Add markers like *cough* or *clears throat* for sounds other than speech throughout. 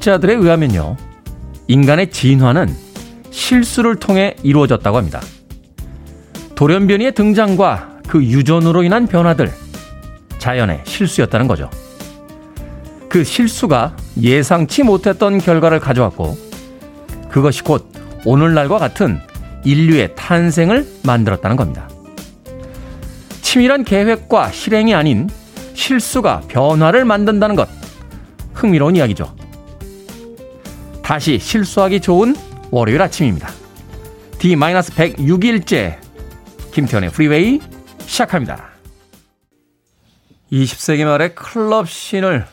생물학자들에 의하면요. 인간의 진화는 실수를 통해 이루어졌다고 합니다. 돌연변이의 등장과 그 유전으로 인한 변화들, 자연의 실수였다는 거죠. 그 실수가 예상치 못했던 결과를 가져왔고, 그것이 곧 오늘날과 같은 인류의 탄생을 만들었다는 겁니다. 치밀한 계획과 실행이 아닌 실수가 변화를 만든다는 것. 흥미로운 이야기죠. 다시 실수하기 좋은 월요일 아침입니다. D-106일째 김태훈의 Freeway 시작합니다. 20세기 말에 클럽 scene을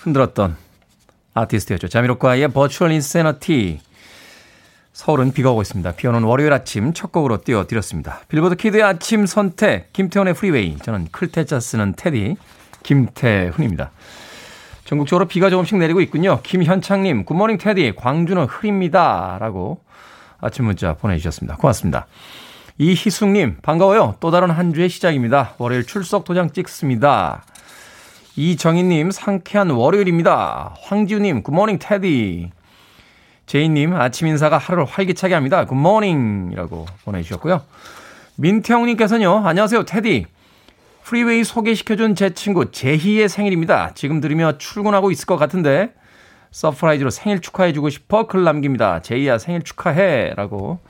흔들었던 아티스트였죠. Jamiroquai의 Virtual Insanity 서울은 비가 오고 있습니다. 비 오는 월요일 아침 첫 곡으로 띄워드렸습니다. 빌보드 kid의 아침 선택, 김태훈의 Freeway. 저는 클 태 자 쓰는 테디, 김태훈입니다. 전국적으로 비가 조금씩 내리고 있군요. 김현창님, good morning 테디, 광주는 흐립니다. 라고 아침 문자 보내주셨습니다. 고맙습니다. 이희숙님, 반가워요. 또 다른 한 주의 시작입니다. 월요일 출석 도장 찍습니다. 이정희님, 상쾌한 월요일입니다. 황지우님, good morning 테디. 제이님, 아침 인사가 하루를 활기차게 합니다. good morning 이라고 보내주셨고요. 민태형님께서는요, 안녕하세요, 테디. Freeway 소개시켜준 제 친구 제이의 생일입니다. 지금 들으며 출근하고 있을 것 같은데, surprise로 생일 축하해주고 싶어 글 남깁니다. 제이야, 생일 축하해. 라고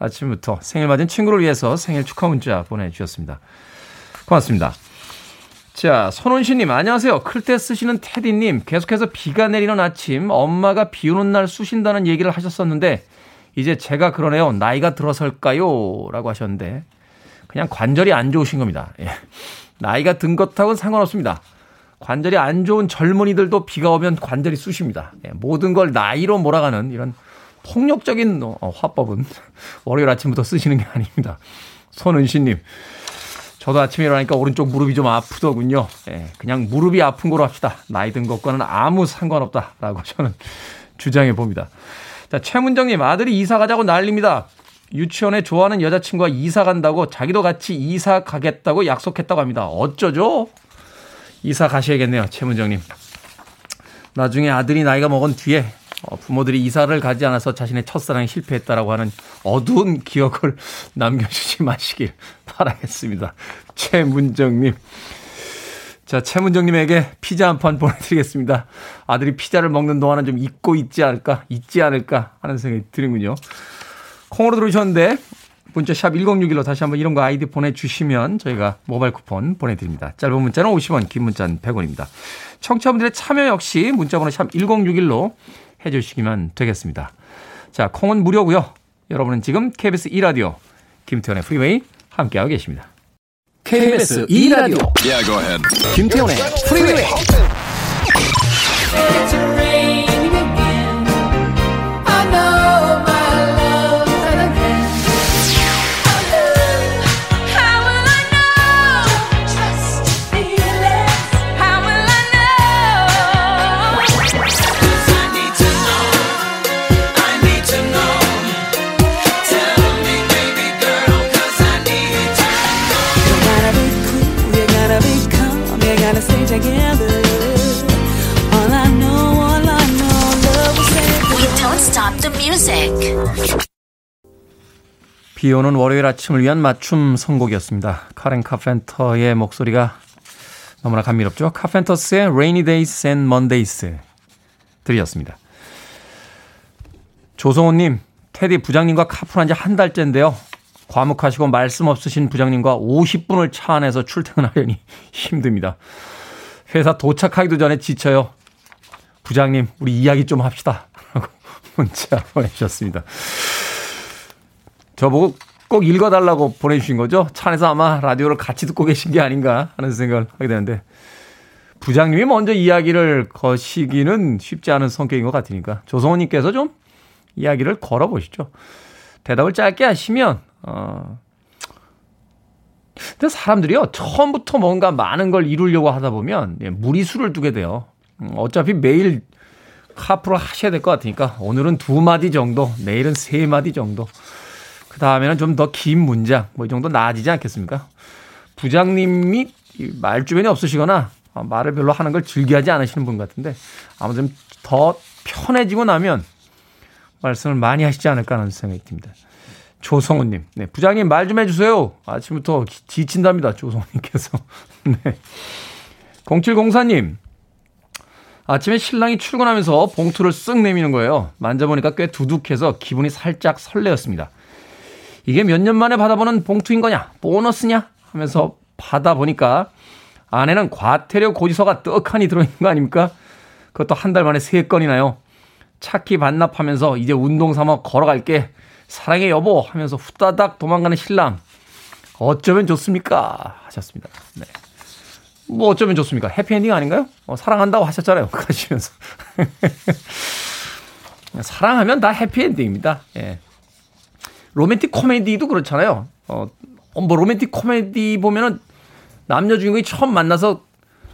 아침부터 생일 맞은 친구를 위해서 생일 축하 문자 보내주셨습니다. 고맙습니다. 자, 손원신님, 안녕하세요. 클 태 쓰시는 테디님, 계속해서 비가 내리는 아침, 엄마가 비 오는 날 쑤신다는 얘기를 하셨었는데, 이제 제가 그러네요. 나이가 들어설까요? 라고 하셨는데, 그냥 관절이 안 좋으신 겁니다. 예. 나이가 든 것하고는 상관없습니다. 관절이 안 좋은 젊은이들도 비가 오면 관절이 쑤십니다. 예. 모든 걸 나이로 몰아가는 이런 폭력적인 어, 화법은 *laughs* 월요일 아침부터 쓰시는 게 아닙니다. 손은신님. 저도 아침에 일어나니까 오른쪽 무릎이 좀 아프더군요. 예, 그냥 무릎이 아픈 거로 합시다. 나이 든 것과는 아무 상관없다라고 저는 *laughs* 주장해 봅니다. 자, 최문정님 아들이 이사 가자고 난립니다. 유치원에 좋아하는 여자친구가 이사 간다고 자기도 같이 이사 가겠다고 약속했다고 합니다. 어쩌죠? 이사 가셔야겠네요, 최문정님. 나중에 아들이 나이가 먹은 뒤에 어, 부모들이 이사를 가지 않아서 자신의 첫사랑이 실패했다라고 하는 어두운 기억을 *laughs* 남겨주지 마시길 바라겠습니다. 최문정님. 자, 최문정님에게 피자 한 판 보내드리겠습니다. 아들이 피자를 먹는 동안은 좀 잊고 있지 않을까, 잊지 않을까 하는 생각이 드는군요. 콩으로 들어오셨는데, 문자 샵 1061로 다시 한번 이런 거 아이디 보내주시면 저희가 모바일 쿠폰 보내드립니다. 짧은 문자는 50원, 긴 문자는 100원입니다. 청취자분들의 참여 역시 문자번호 샵 1061로 해주시기만 되겠습니다. 자, 콩은 무료고요. 여러분은 지금 KBS 2라디오 김태현의 프리웨이 함께하고 계십니다. KBS 2라디오 yeah, 김태현의 프리웨이 music. 비 오는 월요일 아침을 위한 맞춤 선곡이었습니다. 카렌 카펜터의 목소리가 너무나 감미롭죠. 카펜터스의 Rainy Days and Mondays 들으셨습니다. 조성호님, 테디 부장님과 카풀한 지 한 달째인데요. 과묵하시고 말씀 없으신 부장님과 50분을 차 안에서 출퇴근하려니 *laughs* 힘듭니다. 회사 도착하기도 전에 지쳐요. 부장님, 우리 이야기 좀 합시다. 문자 *laughs* 보내주셨습니다. 저보고 꼭 읽어달라고 보내주신 거죠? 차 안에서 아마 라디오를 같이 듣고 계신 게 아닌가 하는 생각을 하게 되는데, 부장님이 먼저 이야기를 거시기는 쉽지 않은 성격인 것 같으니까, 조성호님께서 좀 이야기를 걸어보시죠. 대답을 짧게 하시면, 어, 근데 사람들이요, 처음부터 뭔가 많은 걸 이루려고 하다 보면 예, 무리수를 두게 돼요. 음, 어차피 매일 카프를 하셔야 될 것 같으니까 오늘은 두 마디 정도, 내일은 세 마디 정도. 그 다음에는 좀 더 긴 문장, 뭐 이 정도 나아지지 않겠습니까? 부장님이 말 주변이 없으시거나 어, 말을 별로 하는 걸 즐겨하지 않으시는 분 같은데 아무튼 더 편해지고 나면 말씀을 많이 하시지 않을까 하는 생각이 듭니다. 조성우님, 네, 부장님 말 좀 해주세요. 아침부터 지친답니다. 조성우님께서. *laughs* 네. 0704님, 아침에 신랑이 출근하면서 봉투를 쓱 내미는 거예요. 만져보니까 꽤 두둑해서 기분이 살짝 설레었습니다. 이게 몇 년 만에 받아보는 봉투인 거냐? 보너스냐? 하면서 받아보니까 안에는 과태료 고지서가 떡하니 들어있는 거 아닙니까? 그것도 한 달 만에 세 건이나요. 차키 반납하면서 이제 운동 삼아 걸어갈게. 사랑해 여보 하면서 후다닥 도망가는 신랑. 어쩌면 좋습니까? 하셨습니다. 네. 뭐 어쩌면 좋습니까? 해피엔딩 아닌가요? 어, 사랑한다고 하셨잖아요. *laughs* 가시면서. 사랑하면 다 해피엔딩입니다. 예. 로맨틱 코미디도 그렇잖아요. 어, 뭐 로맨틱 코미디 보면은 남녀 주인공이 처음 만나서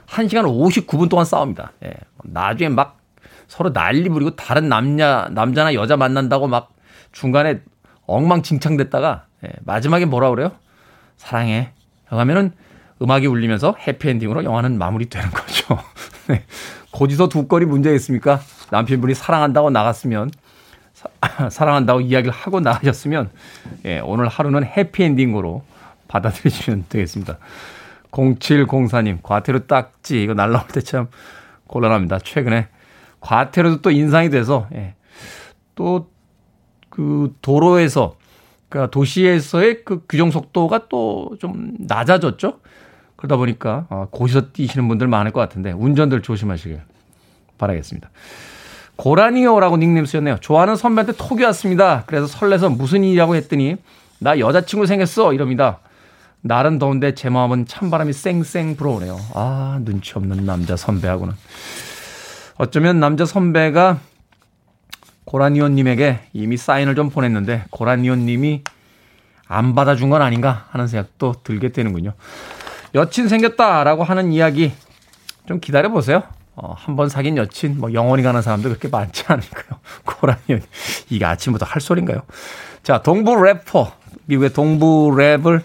1시간 59분 동안 싸웁니다. 예. 나중에 막 서로 난리 부리고 다른 남자, 남자나 여자 만난다고 막 중간에 엉망진창 됐다가 예. 마지막에 뭐라 그래요? 사랑해. 하면은 음악이 울리면서 해피엔딩으로 영화는 마무리되는 거죠. *laughs* 네. 고지서 두 건이 문제겠습니까? 남편분이 사랑한다고 나갔으면 사, *laughs* 사랑한다고 이야기를 하고 나가셨으면 예, 오늘 하루는 해피엔딩으로 받아들이시면 되겠습니다. 0704님, 과태료 딱지, 이거 날라올 때 참 곤란합니다. 최근에 과태료도 또 인상이 돼서, 예. 또, 그 도로에서, 그니까 도시에서의 그 규정 속도가 또 좀 낮아졌죠? 그러다 보니까, 어, 고시서 뛰시는 분들 많을 것 같은데, 운전들 조심하시길 바라겠습니다. 고라니오라고 닉네임 쓰였네요. 좋아하는 선배한테 톡이 왔습니다. 그래서 설레서 무슨 일이라고 했더니, 나 여자친구 생겼어! 이럽니다. 날은 더운데 제 마음은 찬바람이 쌩쌩 불어오네요. 아, 눈치 없는 남자 선배하고는. 어쩌면 남자 선배가 고라니온님에게 이미 사인을 좀 보냈는데 고라니온님이 안 받아준 건 아닌가 하는 생각도 들게 되는군요. 여친 생겼다라고 하는 이야기 좀 기다려 보세요. 어, 한 번 사귄 여친, 뭐 영원히 가는 사람도 그렇게 많지 않을까요? *laughs* 고라니온 이게 아침부터 할 소린가요? 자, 동부 래퍼 미국의 동부 랩을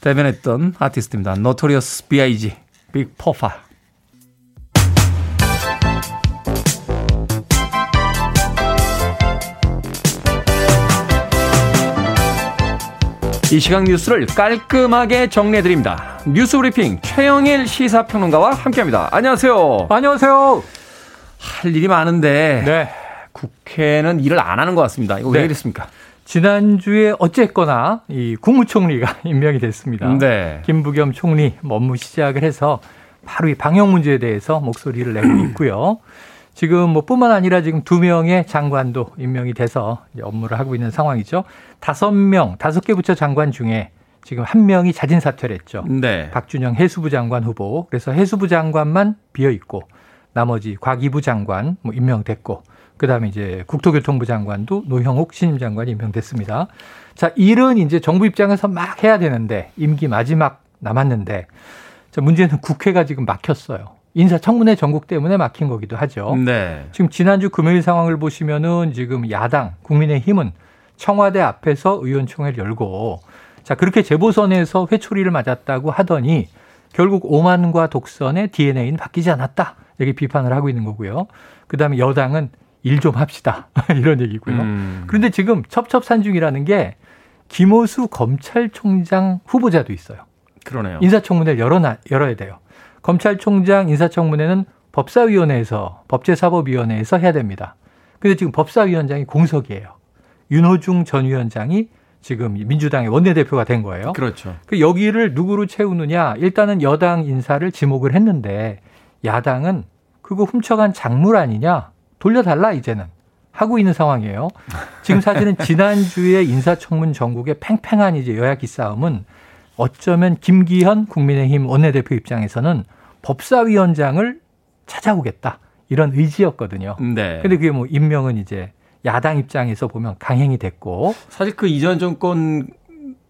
대변했던 아티스트입니다. Notorious B.I.G. Big Papa. 이 시각 뉴스를 깔끔하게 정리해드립니다. 뉴스 브리핑 최영일 시사평론가와 함께합니다. 안녕하세요. 안녕하세요. 할 일이 많은데 네. 국회는 일을 안 하는 것 같습니다. 이거 왜 네. 이랬습니까? 지난주에 어쨌거나 이 국무총리가 *laughs* 임명이 됐습니다. 네. 김부겸 총리 업무 시작을 해서 바로 이 방역 문제에 대해서 목소리를 내고 *clears throat* 있고요. 지금 뭐 뿐만 아니라 지금 두 명의 장관도 임명이 돼서 업무를 하고 있는 상황이죠. 다섯 명, 다섯 개 부처 장관 중에 지금 한 명이 자진 사퇴를 했죠. 네. 박준영 해수부 장관 후보. 그래서 해수부 장관만 비어 있고 나머지 과기부 장관 뭐 임명됐고 그다음에 이제 국토교통부 장관도 노형욱 신임 장관이 임명됐습니다. 자, 일은 이제 정부 입장에서 막 해야 되는데 임기 마지막 남았는데 자, 문제는 국회가 지금 막혔어요. 인사청문회 전국 때문에 막힌 거기도 하죠. 네. 지금 지난주 금요일 상황을 보시면은 지금 야당 국민의힘은 청와대 앞에서 의원총회를 열고 자 그렇게 재보선에서 회초리를 맞았다고 하더니 결국 오만과 독선의 DNA는 바뀌지 않았다 이렇게 비판을 하고 있는 거고요. 그 다음에 여당은 일 좀 합시다. *laughs* 이런 얘기고요. 음. 그런데 지금 첩첩산중이라는 게 김호수 검찰총장 후보자도 있어요. 그러네요. 인사청문회를 열어놔, 열어야 돼요. 검찰총장 인사청문회는 법사위원회에서 법제사법위원회에서 해야 됩니다. 근데 지금 법사위원장이 공석이에요. 윤호중 전 위원장이 지금 민주당의 원내대표가 된 거예요. 그렇죠. 그 여기를 누구로 채우느냐? 일단은 여당 인사를 지목을 했는데 야당은 그거 훔쳐간 작물 아니냐? 돌려달라 이제는 하고 있는 상황이에요. 지금 사실은 지난주에 인사청문 전국의 팽팽한 이제 여야 기싸움은 어쩌면 김기현 국민의힘 원내대표 입장에서는 법사위원장을 찾아오겠다 이런 의지였거든요. 네. 근데 그게 뭐 임명은 이제 야당 입장에서 보면 강행이 됐고 사실 그 이전 정권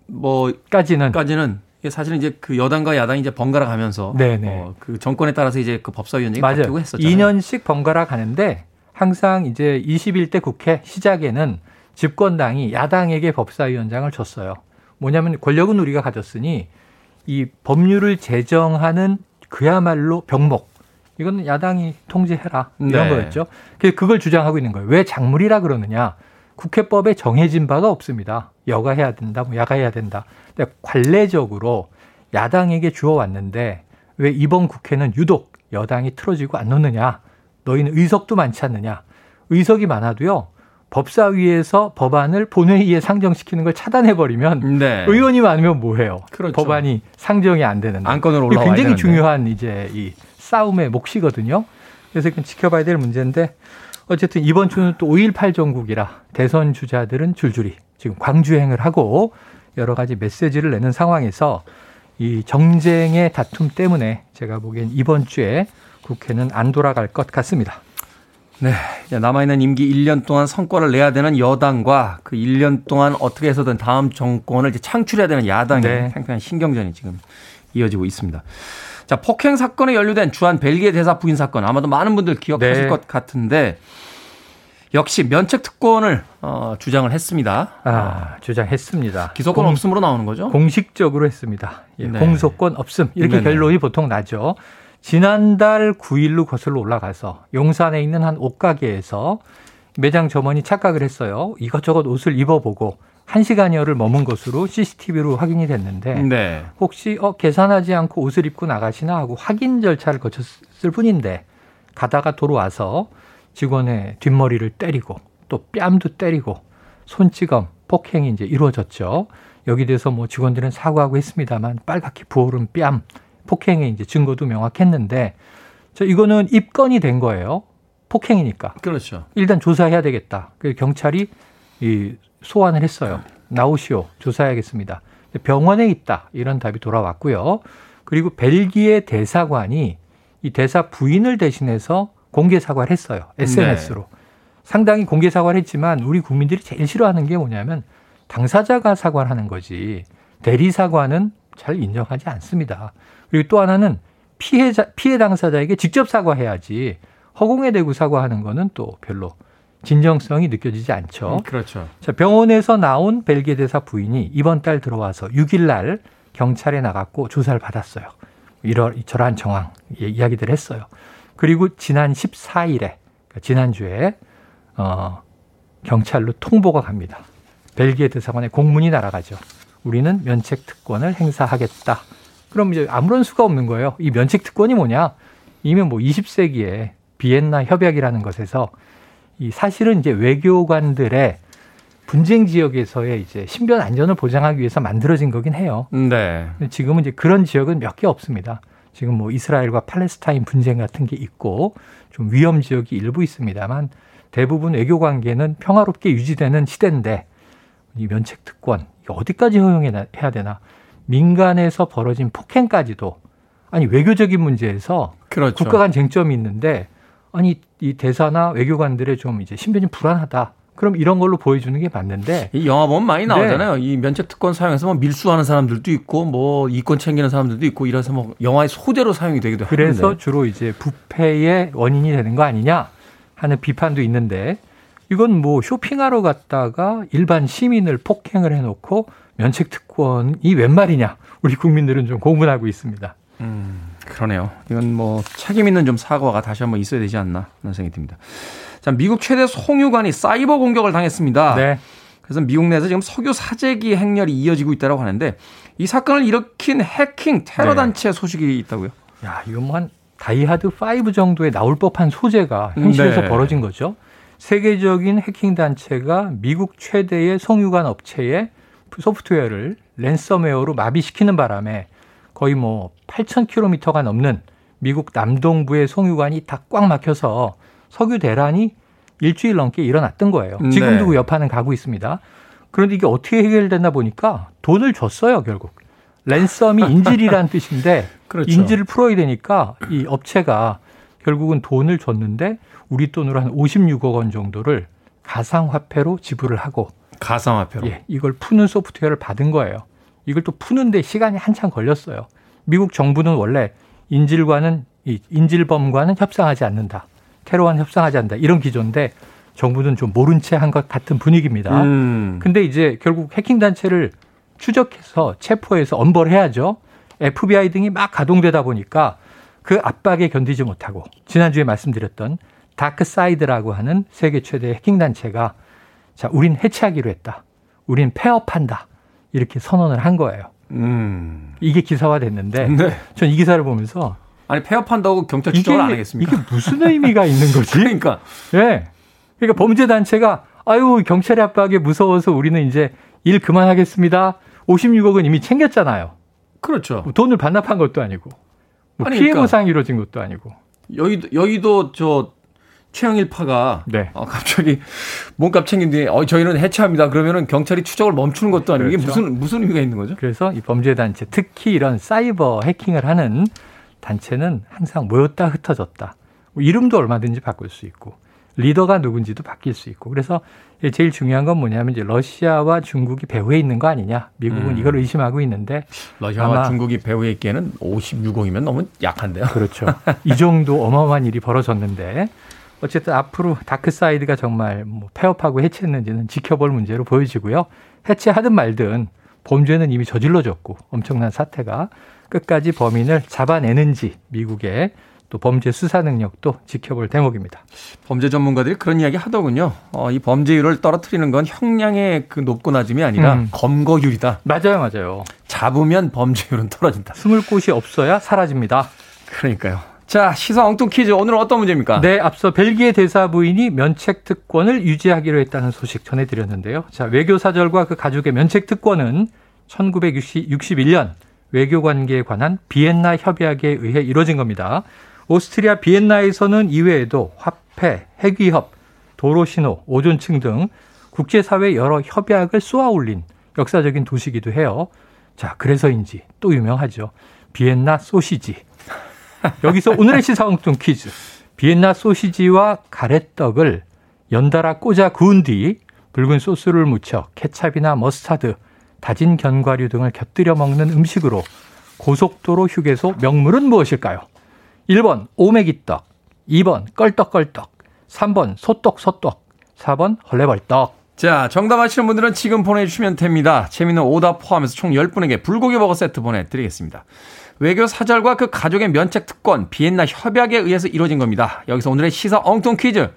뭐까지는 까지는 사실은 이제 그 여당과 야당이 이제 번갈아 가면서 어, 그 정권에 따라서 이제 그 법사위원장이 맞아요. 바뀌고 했었잖아요. 2년씩 번갈아 가는데 항상 이제 21대 국회 시작에는 집권당이 야당에게 법사위원장을 줬어요. 뭐냐면 권력은 우리가 가졌으니 이 법률을 제정하는 그야말로 병목 이건 야당이 통제해라 이런 네. 거였죠. 그걸 주장하고 있는 거예요. 왜 작물이라 그러느냐? 국회법에 정해진 바가 없습니다. 여가 해야 된다, 뭐 야가 해야 된다. 근데 관례적으로 야당에게 주어왔는데 왜 이번 국회는 유독 여당이 틀어지고 안 놓느냐? 너희는 의석도 많지 않느냐? 의석이 많아도요. 법사위에서 법안을 본회의에 상정시키는 걸 차단해버리면 네. 의원이 많으면 뭐해요? 그렇죠. 법안이 상정이 안 되는데. 안건으로 올라와 굉장히 되는데. 중요한 이제 이 싸움의 몫이거든요. 그래서 이건 지켜봐야 될 문제인데 어쨌든 이번 주는 또 5.18 전국이라 대선 주자들은 줄줄이 지금 광주행을 하고 여러 가지 메시지를 내는 상황에서 이 정쟁의 다툼 때문에 제가 보기엔 이번 주에 국회는 안 돌아갈 것 같습니다. 네. 남아있는 임기 1년 동안 성과를 내야 되는 여당과 그 1년 동안 어떻게 해서든 다음 정권을 창출해야 되는 야당의 네. 팽팽한 신경전이 지금 이어지고 있습니다. 자, 폭행 사건에 연루된 주한 벨기에 대사 부인 사건 아마도 많은 분들 기억하실 네. 것 같은데 역시 면책 특권을 어, 주장을 했습니다. 아, 주장했습니다. 기소권 공, 없음으로 나오는 거죠? 공식적으로 했습니다. 예, 네. 공소권 없음 이렇게 네네. 결론이 보통 나죠. 지난달 9일로 거슬러 올라가서 용산에 있는 한 옷가게에서 매장 점원이 착각을 했어요. 이것저것 옷을 입어보고 1시간여를 머문 것으로 CCTV로 확인이 됐는데 네. 혹시 어, 계산하지 않고 옷을 입고 나가시나 하고 확인 절차를 거쳤을 뿐인데 가다가 돌아와서 직원의 뒷머리를 때리고 또 뺨도 때리고 손찌검 폭행이 이제 이루어졌죠. 여기 대해서 뭐 직원들은 사과하고 했습니다만 빨갛게 부어오른 뺨 폭행의 이제 증거도 명확했는데 저 이거는 입건이 된 거예요. 폭행이니까. 그렇죠. 일단 조사해야 되겠다. 그 경찰이 이 소환을 했어요. 나오시오. 조사해야겠습니다. 병원에 있다. 이런 답이 돌아왔고요. 그리고 벨기에 대사관이 이 대사 부인을 대신해서 공개 사과를 했어요. SNS로. 네. 상당히 공개 사과를 했지만 우리 국민들이 제일 싫어하는 게 뭐냐면 당사자가 사과를 하는 거지 대리 사과는 잘 인정하지 않습니다. 그리고 또 하나는 피해자 피해 당사자에게 직접 사과해야지 허공에 대고 사과하는 거는 또 별로 진정성이 느껴지지 않죠. 음, 그렇죠. 자, 병원에서 나온 벨기에 대사 부인이 이번 달 들어와서 6일 날 경찰에 나갔고 조사를 받았어요. 이러 저러한 정황 이야기들 했어요. 그리고 지난 14일에 그러니까 지난주에 어 경찰로 통보가 갑니다. 벨기에 대사관에 공문이 날아가죠. 우리는 면책 특권을 행사하겠다. 그럼 이제 아무런 수가 없는 거예요. 이 면책 특권이 뭐냐? 이미 뭐 20세기에 비엔나 협약이라는 것에서 이 사실은 이제 외교관들의 분쟁 지역에서의 이제 신변 안전을 보장하기 위해서 만들어진 거긴 해요. 네. 지금은 이제 그런 지역은 몇 개 없습니다. 지금 뭐 이스라엘과 팔레스타인 분쟁 같은 게 있고 좀 위험 지역이 일부 있습니다만 대부분 외교 관계는 평화롭게 유지되는 시대인데 이 면책 특권 어디까지 허용해야 되나? 민간에서 벌어진 폭행까지도 아니 외교적인 문제에서 그렇죠. 국가 간 쟁점이 있는데 아니 이 대사나 외교관들의 좀 이제 신변이 불안하다. 그럼 이런 걸로 보여주는 게 맞는데 이 영화 보면 많이 나오잖아요. 네. 이 면책 특권 사용해서 뭐 밀수하는 사람들도 있고 뭐 이권 챙기는 사람들도 있고 이래서 뭐 영화의 소재로 사용이 되기도 하는데 그래서 주로 이제 부패의 원인이 되는 거 아니냐 하는 비판도 있는데 이건 뭐 쇼핑하러 갔다가 일반 시민을 폭행을 해놓고 면책 특권이 웬 말이냐 우리 국민들은 좀 고문하고 있습니다. 음, 그러네요. 이건 뭐 책임 있는 좀 사과가 다시 한번 있어야 되지 않나 하는 생각이 듭니다. 자, 미국 최대 송유관이 사이버 공격을 당했습니다. 네. 그래서 미국 내에서 지금 석유 사재기 행렬이 이어지고 있다고 하는데 이 사건을 일으킨 해킹 테러 네. 단체 소식이 있다고요? 야, 이건 뭐한 다이하드 5 정도에 나올 법한 소재가 현실에서 네. 벌어진 거죠. 세계적인 해킹 단체가 미국 최대의 송유관 업체에 소프트웨어를 랜섬웨어로 마비시키는 바람에 거의 뭐 8,000km가 넘는 미국 남동부의 송유관이 다 꽉 막혀서 석유 대란이 일주일 넘게 일어났던 거예요. 지금도 네. 그 여파는 가고 있습니다. 그런데 이게 어떻게 해결됐나 보니까 돈을 줬어요, 결국. 랜섬이 *laughs* 인질이라는 뜻인데 그렇죠. 인질을 풀어야 되니까 이 업체가 결국은 돈을 줬는데 우리 돈으로 한 56억 원 정도를 가상화폐로 지불을 하고 가상화폐로 예, 이걸 푸는 소프트웨어를 받은 거예요. 이걸 또 푸는데 시간이 한참 걸렸어요. 미국 정부는 원래 인질과는 인질범과는 협상하지 않는다. 테러와는 협상하지 않는다. 이런 기조인데 정부는 좀 모른 채 한 것 같은 분위기입니다. 음. 근데 이제 결국 해킹 단체를 추적해서 체포해서 엄벌해야죠. FBI 등이 막 가동되다 보니까 그 압박에 견디지 못하고 지난주에 말씀드렸던 DarkSide라고 하는 세계 최대 해킹 단체가 자, 우린 해체하기로 했다. 우린 폐업한다. 이렇게 선언을 한 거예요. 음. 이게 기사화 됐는데 네. 전 이 기사를 보면서 아니 폐업한다고 경찰 추적을 안 하겠습니까? 이게 무슨 의미가 있는 거지? *laughs* 그러니까. 예. 네. 그러니까 범죄 단체가 아유 경찰의 압박에 무서워서 우리는 이제 일 그만하겠습니다. 56억은 이미 챙겼잖아요. 그렇죠. 뭐 돈을 반납한 것도 아니고 뭐 피해 그러니까 보상이 이루어진 것도 아니고. 여의도 여의도 저 최영일파가 네. 어, 갑자기 몸값 챙긴 뒤에 어, 저희는 해체합니다. 그러면은 경찰이 추적을 멈추는 것도 아니고 그렇죠. 이게 무슨 무슨 의미가 있는 거죠? 그래서 이 범죄 단체 특히 이런 사이버 해킹을 하는 단체는 항상 모였다 흩어졌다. 뭐 이름도 얼마든지 바꿀 수 있고 리더가 누군지도 바뀔 수 있고 그래서 제일 중요한 건 뭐냐면 이제 러시아와 중국이 배후에 있는 거 아니냐 미국은 음. 이걸 의심하고 있는데 러시아와 중국이 배후에 있기에는 56억이면 너무 약한데요. 그렇죠. 이 정도 어마어마한 일이 벌어졌는데 어쨌든 앞으로 DarkSide가 정말 뭐 폐업하고 해체했는지는 지켜볼 문제로 보여지고요. 해체하든 말든 범죄는 이미 저질러졌고 엄청난 사태가 끝까지 범인을 잡아내는지 미국의 또 범죄 수사 능력도 지켜볼 대목입니다. 범죄 전문가들이 그런 이야기 하더군요. 어, 이 범죄율을 떨어뜨리는 건 형량의 그 높고 낮음이 아니라 음. 검거율이다. 맞아요, 맞아요. 잡으면 범죄율은 떨어진다. 숨을 곳이 없어야 사라집니다. 그러니까요. 자, 시사 엉뚱 퀴즈. 오늘은 어떤 문제입니까? 네, 앞서 벨기에 대사 부인이 면책 특권을 유지하기로 했다는 소식 전해드렸는데요. 자, 외교 사절과 그 가족의 면책 특권은 1961년 외교 관계에 관한 비엔나 협약에 의해 이루어진 겁니다. 오스트리아 비엔나에서는 이외에도 화폐, 핵위협, 도로신호, 오존층 등 국제사회 여러 협약을 쏘아 올린 역사적인 도시기도 해요. 자, 그래서인지 또 유명하죠. 비엔나 소시지. 여기서 오늘의 시사엉뚱 퀴즈. 비엔나 소시지와 가래떡을 연달아 꽂아 구운 뒤 붉은 소스를 묻혀 케찹이나 머스타드, 다진 견과류 등을 곁들여 먹는 음식으로 고속도로 휴게소 명물은 무엇일까요? 1번 오메기떡, 2번 껄떡껄떡, 3번 소떡소떡, 4번 헐레벌떡. 자, 정답 아시는 분들은 지금 보내주시면 됩니다. 재미있는 오답 포함해서 총 10분에게 불고기 버거 세트 보내드리겠습니다. 외교 사절과 그 가족의 면책 특권, 비엔나 협약에 의해서 이루어진 겁니다. 여기서 오늘의 시사 엉뚱 퀴즈.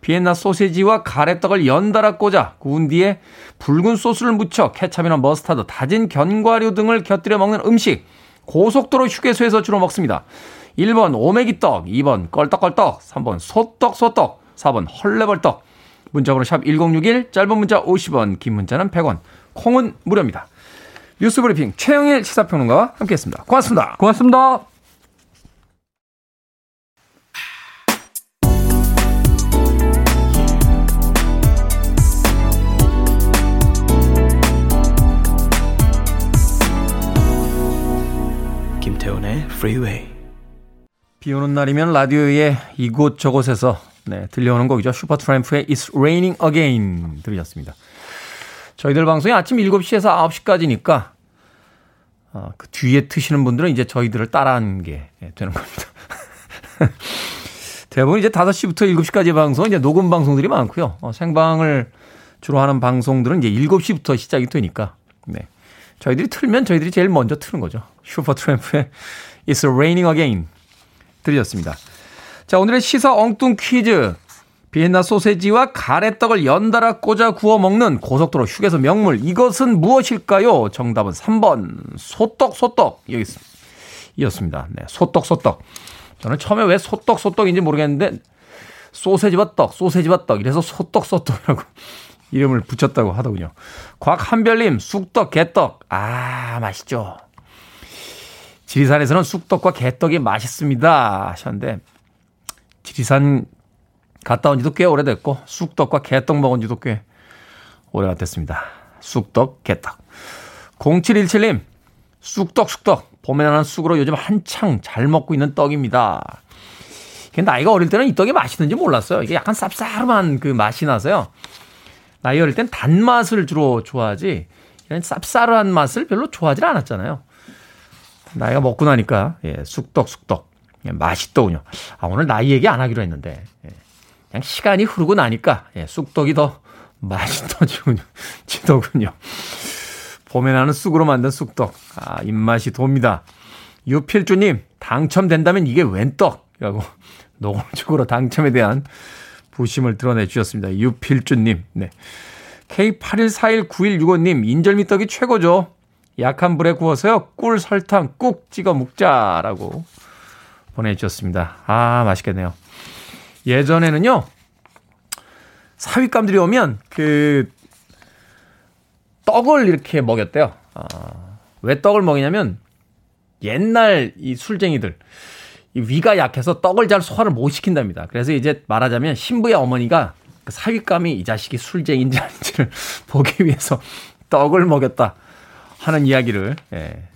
비엔나 소세지와 가래떡을 연달아 꽂아 구운 뒤에 붉은 소스를 묻혀 케찹이나 머스타드, 다진 견과류 등을 곁들여 먹는 음식. 고속도로 휴게소에서 주로 먹습니다. 1번 오메기떡, 2번 껄떡껄떡, 3번 소떡소떡, 4번 헐레벌떡. 문자번호 샵 1061, 짧은 문자 50원, 긴 문자는 100원, 콩은 무료입니다. 뉴스 브리핑 최영일 시사평론가와 함께했습니다. 고맙습니다. 고맙습니다. 김태훈의 Freeway. 비 오는 날이면 라디오에 이곳저곳에서 네, 들려오는 곡이죠. 슈퍼트램프의 It's Raining Again 들으셨습니다. 저희들 방송이 아침 7시에서 9시까지니까 어, 그 뒤에 트시는 분들은 이제 저희들을 따라하는 게 예, 되는 겁니다. *laughs* 대부분 이제 5시부터 7시까지 방송 이제 녹음 방송들이 많고요. 어, 생방을 주로 하는 방송들은 이제 7시부터 시작이 되니까 네. 저희들이 틀면 저희들이 제일 먼저 트는 거죠. 슈퍼트램프의 It's Raining Again 들으셨습니다. 자, 오늘의 시사 엉뚱 퀴즈. 비엔나 소세지와 가래떡을 연달아 꽂아 구워 먹는 고속도로 휴게소 명물. 이것은 무엇일까요? 정답은 3번. 소떡, 소떡. 여기 이었습니다. 네. 소떡, 소떡. 저는 처음에 왜 소떡, 소떡인지 모르겠는데, 소세지와 떡, 소세지와 떡. 이래서 소떡, 소떡이라고 *laughs* 이름을 붙였다고 하더군요. 곽한별님, 쑥떡, 개떡. 아, 맛있죠. 지리산에서는 쑥떡과 개떡이 맛있습니다. 하셨는데, 지리산 갔다 온 지도 꽤 오래됐고 쑥떡과 개떡 먹은 지도 꽤 오래가 됐습니다. 쑥떡, 개떡. 0717님, 쑥떡, 쑥떡. 봄에 나는 쑥으로 요즘 한창 잘 먹고 있는 떡입니다. 나이가 어릴 때는 이 떡이 맛있는지 몰랐어요. 이게 약간 쌉싸름한 그 맛이 나서요. 나이 어릴 땐 단맛을 주로 좋아하지, 이런 쌉싸름한 맛을 별로 좋아하지 않았잖아요. 나이가 먹고 나니까, 예, 쑥떡, 쑥떡. 예, 맛있더군요. 아, 오늘 나이 얘기 안 하기로 했는데, 예. 그냥 시간이 흐르고 나니까 예, 쑥떡이 더 맛있어지군요. *laughs* 봄에 나는 쑥으로 만든 쑥떡. 아, 입맛이 돕니다. 유필주님, 당첨된다면 이게 웬 떡이라고 *laughs* 노골적으로 당첨에 대한 부심을 드러내 주셨습니다. 유필주님, 네. K81419165님, 인절미떡이 최고죠. 약한 불에 구워서요, 꿀, 설탕 꾹 찍어 먹자라고 보내주셨습니다. 아, 맛있겠네요. 예전에는요, 사윗감들이 오면 그 떡을 이렇게 먹였대요. 아, 왜 떡을 먹이냐면 옛날 이 술쟁이들 이 위가 약해서 떡을 잘 소화를 못 시킨답니다. 그래서 이제 말하자면 신부의 어머니가 그 사윗감이 이 자식이 술쟁인지 아닌지를 *laughs* 보기 위해서 떡을 먹였다 하는 이야기를 예,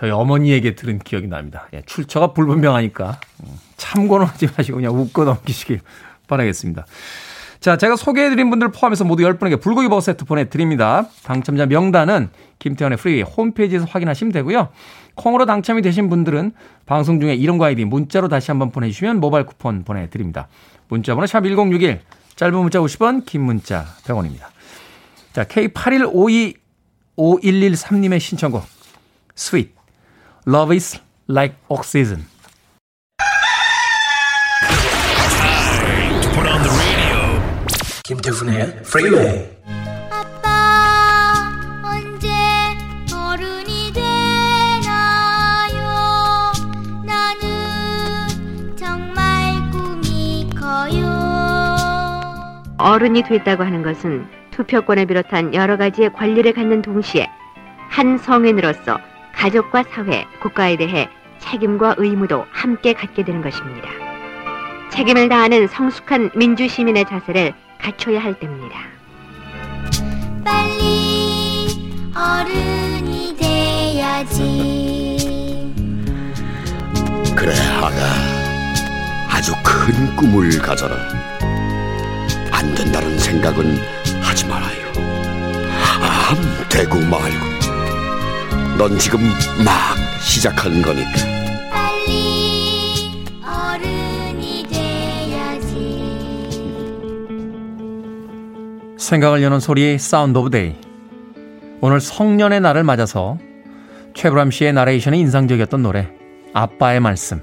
저희 어머니에게 들은 기억이 납니다. 예, 출처가 불분명하니까 음, 참고는 하지 마시고 그냥 웃고 넘기시길 바라겠습니다. 자, 제가 소개해드린 분들 포함해서 모두 10분에게 불고기 버거 세트 보내드립니다. 당첨자 명단은 김태훈의 프리웨이 홈페이지에서 확인하시면 되고요. 콩으로 당첨이 되신 분들은 방송 중에 이름과 아이디 문자로 다시 한번 보내주시면 모바일 쿠폰 보내드립니다. 문자번호 샵 1061, 짧은 문자 50원, 긴 문자 100원입니다. 자, K81525113님의 신청곡, Sweet, Love is like oxygen. 김태훈의 프리웨이 아빠 언제 어른이 되나요? 나는 정말 꿈이 커요. 어른이 됐다고 하는 것은 투표권을 비롯한 여러 가지의 권리를 갖는 동시에 한 성인으로서 가족과 사회, 국가에 대해 책임과 의무도 함께 갖게 되는 것입니다. 책임을 다하는 성숙한 민주시민의 자세를 갖춰야 할 때입니다. 빨리 어른이 돼야지. 그래, 아가. 아주 큰 꿈을 가져라. 안 된다는 생각은 하지 말아요. 암 되고 말고. 넌 지금 막 시작하는 거니까. 생각을 여는 소리 Sound of Day. 오늘 성년의 날을 맞아서 최불암 씨의 나레이션이 인상적이었던 노래 아빠의 말씀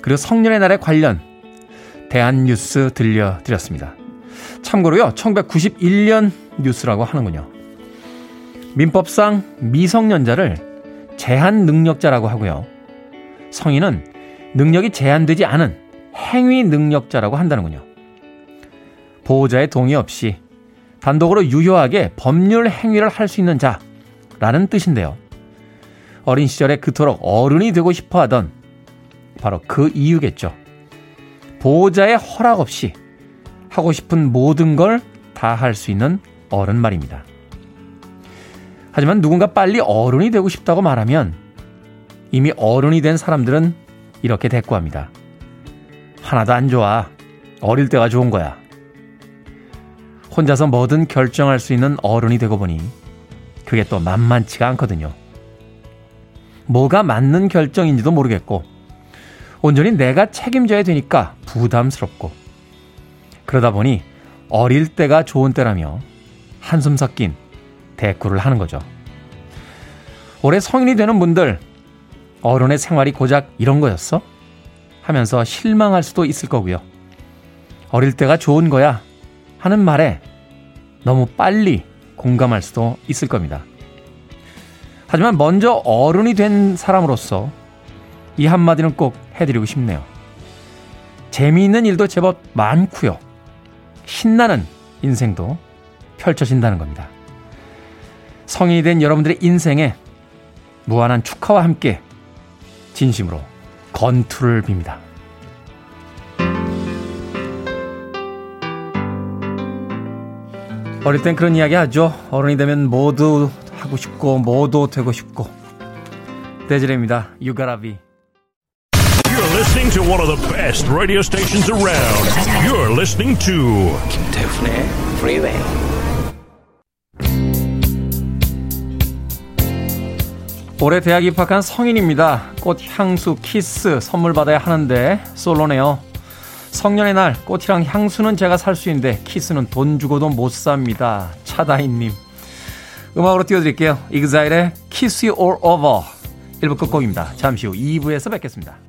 그리고 성년의 날에 관련 대한 뉴스 들려드렸습니다. 참고로요 1991년 뉴스라고 하는군요. 민법상 미성년자를 제한 능력자라고 하고요. 성인은 능력이 제한되지 않은 행위 능력자라고 한다는군요. 보호자의 동의 없이 단독으로 유효하게 법률 행위를 할 수 있는 자라는 뜻인데요. 어린 시절에 그토록 어른이 되고 싶어 하던 바로 그 이유겠죠. 보호자의 허락 없이 하고 싶은 모든 걸 다 할 수 있는 어른 말입니다. 하지만 누군가 빨리 어른이 되고 싶다고 말하면 이미 어른이 된 사람들은 이렇게 대꾸합니다. 하나도 안 좋아. 어릴 때가 좋은 거야. 혼자서 뭐든 결정할 수 있는 어른이 되고 보니 그게 또 만만치가 않거든요. 뭐가 맞는 결정인지도 모르겠고 온전히 내가 책임져야 되니까 부담스럽고 그러다 보니 어릴 때가 좋은 때라며 한숨 섞인 대꾸를 하는 거죠. 올해 성인이 되는 분들 어른의 생활이 고작 이런 거였어? 하면서 실망할 수도 있을 거고요. 어릴 때가 좋은 거야 하는 말에 너무 빨리 공감할 수도 있을 겁니다. 하지만 먼저 어른이 된 사람으로서 이 한마디는 꼭 해드리고 싶네요. 재미있는 일도 제법 많고요. 신나는 인생도 펼쳐진다는 겁니다. 성인이 된 여러분들의 인생에 무한한 축하와 함께 진심으로 건투를 빕니다. 어릴 땐 그런 이야기 하죠. 어른이 되면 모두 하고 싶고 모두 되고 싶고. 대지레입니다. You gotta be. You're listening to one of the best radio stations around. You're listening to 김태훈의 Freeway. 올해 대학 입학한 성인입니다. 꽃, 향수, 키스 선물 받아야 하는데 솔로네요. 성년의 날 꽃이랑 향수는 제가 살 수 있는데 키스는 돈 주고도 못 삽니다. 차다인님. 음악으로 띄워드릴게요. 이그자일의 Kiss You All Over 1부 끝곡입니다. 잠시 후 2부에서 뵙겠습니다.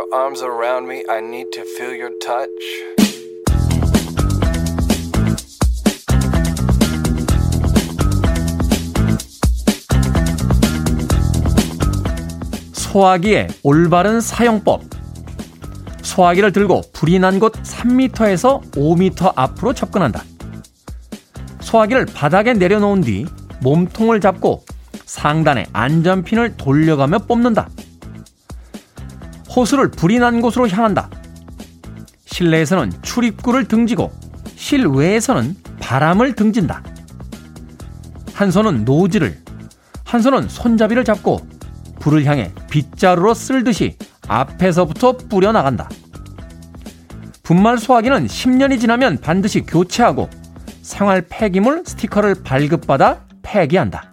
Your arms around me. I need to feel your touch. 소화기의 올바른 사용법. 소화기를 들고 불이 난 곳 3m에서 5m 앞으로 접근한다. 소화기를 바닥에 내려놓은 뒤 몸통을 잡고 상단에 안전핀을 돌려가며 뽑는다. 호수를 불이 난 곳으로 향한다. 실내에서는 출입구를 등지고 실외에서는 바람을 등진다. 한 손은 노즐을, 한 손은 손잡이를 잡고 불을 향해 빗자루로 쓸듯이 앞에서부터 뿌려 나간다. 분말 소화기는 10년이 지나면 반드시 교체하고 생활 폐기물 스티커를 발급받아 폐기한다.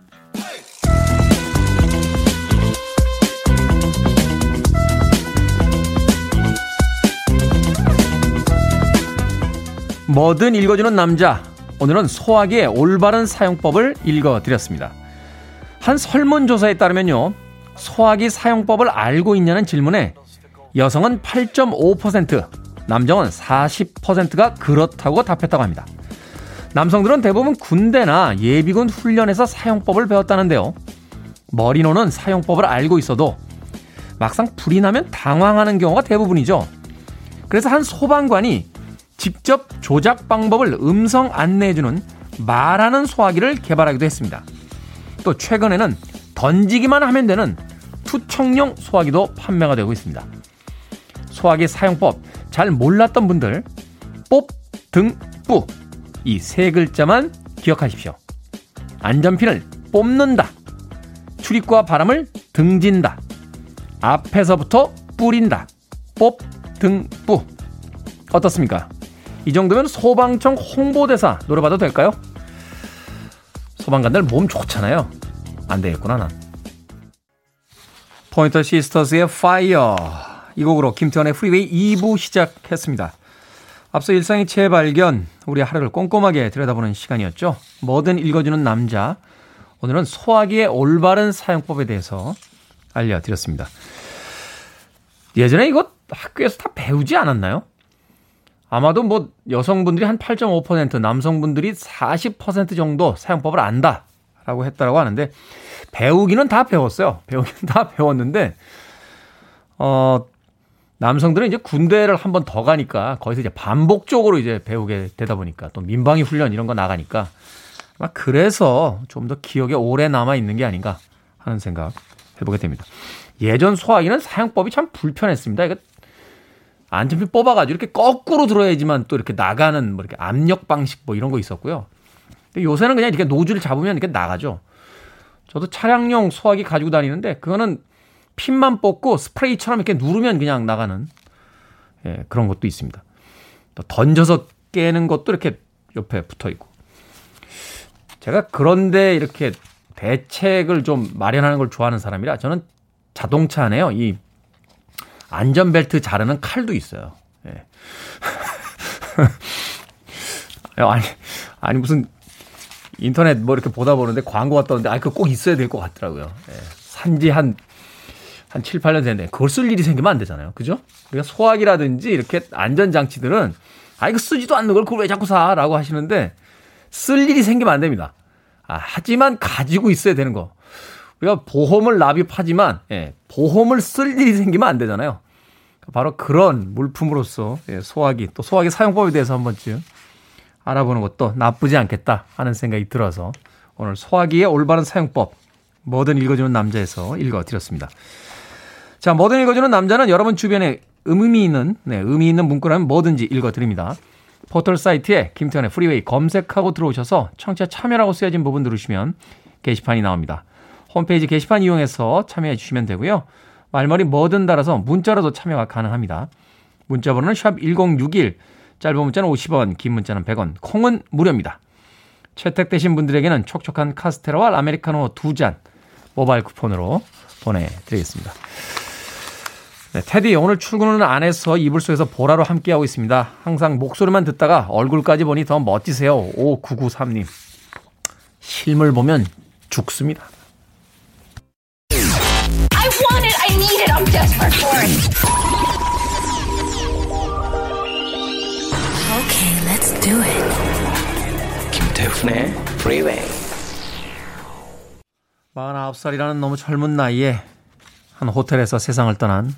뭐든 읽어주는 남자. 오늘은 소화기의 올바른 사용법을 읽어드렸습니다. 한 설문조사에 따르면요. 소화기 사용법을 알고 있냐는 질문에 여성은 8.5%, 남성은 40%가 그렇다고 답했다고 합니다. 남성들은 대부분 군대나 예비군 훈련에서 사용법을 배웠다는데요. 머리노는 사용법을 알고 있어도 막상 불이 나면 당황하는 경우가 대부분이죠. 그래서 한 소방관이 직접 조작 방법을 음성 안내해주는 말하는 소화기를 개발하기도 했습니다. 또 최근에는 던지기만 하면 되는 투척용 소화기도 판매가 되고 있습니다. 소화기 사용법 잘 몰랐던 분들 뽑, 등, 뿌 이 세 글자만 기억하십시오. 안전핀을 뽑는다. 출입구와 바람을 등진다. 앞에서부터 뿌린다. 뽑, 등, 뿌. 어떻습니까? 이 정도면 소방청 홍보대사 노려봐도 될까요? 소방관들 몸 좋잖아요. 안 되겠구나, 난. Pointer Sisters의 Fire. 이 곡으로 김태훈의 프리웨이 2부 시작했습니다. 앞서 일상의 재발견, 우리 하루를 꼼꼼하게 들여다보는 시간이었죠. 뭐든 읽어주는 남자. 오늘은 소화기의 올바른 사용법에 대해서 알려드렸습니다. 예전에 이거 학교에서 다 배우지 않았나요? 아마도 뭐 여성분들이 한 8.5%, 남성분들이 40% 정도 사용법을 안다라고 했다라고 하는데 배우기는 다 배웠어요. 배우기는 다 배웠는데 어 남성들은 이제 군대를 한 번 더 가니까 거기서 이제 반복적으로 이제 배우게 되다 보니까 또 민방위 훈련 이런 거 나가니까 아마 그래서 좀 더 기억에 오래 남아 있는 게 아닌가 하는 생각 해보게 됩니다. 예전 소화기는 사용법이 참 불편했습니다. 이거 안전핀 뽑아가지고 이렇게 거꾸로 들어야지만 또 이렇게 나가는 뭐 이렇게 압력 방식 뭐 이런 거 있었고요. 요새는 그냥 이렇게 노즐을 잡으면 이렇게 나가죠. 저도 차량용 소화기 가지고 다니는데 그거는 핀만 뽑고 스프레이처럼 이렇게 누르면 그냥 나가는 예, 그런 것도 있습니다. 또 던져서 깨는 것도 이렇게 옆에 붙어 있고. 제가 그런데 이렇게 대책을 좀 마련하는 걸 좋아하는 사람이라 저는 자동차 안에요. 이 안전벨트 자르는 칼도 있어요. 예. *laughs* 아니, 아니, 무슨 인터넷 뭐 이렇게 보다 보는데 광고가 떴는데, 아, 그거 꼭 있어야 될 것 같더라고요. 예. 산지 한, 한 7, 8년 됐는데, 그걸 쓸 일이 생기면 안 되잖아요. 그죠? 그러니까 소화기라든지 이렇게 안전장치들은, 아, 이거 쓰지도 않는 걸 그걸 왜 자꾸 사? 라고 하시는데, 쓸 일이 생기면 안 됩니다. 아, 하지만 가지고 있어야 되는 거. 우리가 보험을 납입하지만 예, 보험을 쓸 일이 생기면 안 되잖아요. 바로 그런 물품으로서 예, 소화기 또 소화기 사용법에 대해서 한 번쯤 알아보는 것도 나쁘지 않겠다 하는 생각이 들어서 오늘 소화기의 올바른 사용법 뭐든 읽어주는 남자에서 읽어드렸습니다. 자, 뭐든 읽어주는 남자는 여러분 주변에 의미 있는 네, 의미 있는 문구라면 뭐든지 읽어드립니다. 포털 사이트에 김태훈의 프리웨이 검색하고 들어오셔서 청취자 참여라고 쓰여진 부분 누르시면 게시판이 나옵니다. 홈페이지 게시판 이용해서 참여해 주시면 되고요. 말머리 뭐든 달아서 문자로도 참여가 가능합니다. 문자 번호는 샵 1061, 짧은 문자는 50원, 긴 문자는 100원, 콩은 무료입니다. 채택되신 분들에게는 촉촉한 카스테라와 아메리카노 두 잔 모바일 쿠폰으로 보내드리겠습니다. 네, 테디 오늘 출근은 안 해서 이불 속에서 보라로 함께하고 있습니다. 항상 목소리만 듣다가 얼굴까지 보니 더 멋지세요. 5993님. 실물 보면 죽습니다. Need it, I'm desperate for it. Okay, let's do it. 김태훈의 Freeway. 49살이라는 너무 젊은 나이에 한 호텔에서 세상을 떠난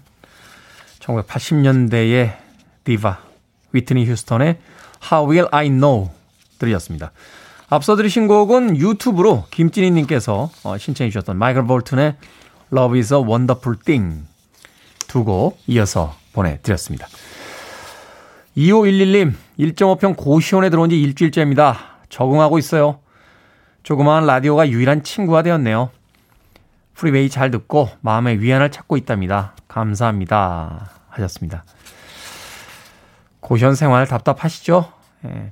1980년대의 디바 위트니 휴스턴의 How Will I Know 들으셨습니다. 앞서 들으신 곡은 유튜브로 김진희님께서 어, 신청해 주셨던 마이클 볼튼의 Love is a Wonderful Thing 두 곡 이어서 보내드렸습니다. 2511님 1.5평 고시원에 들어온 지 일주일째입니다. 적응하고 있어요. 조그마한 라디오가 유일한 친구가 되었네요. 프리웨이 잘 듣고 마음의 위안을 찾고 있답니다. 감사합니다. 하셨습니다. 고시원 생활 답답하시죠? 예.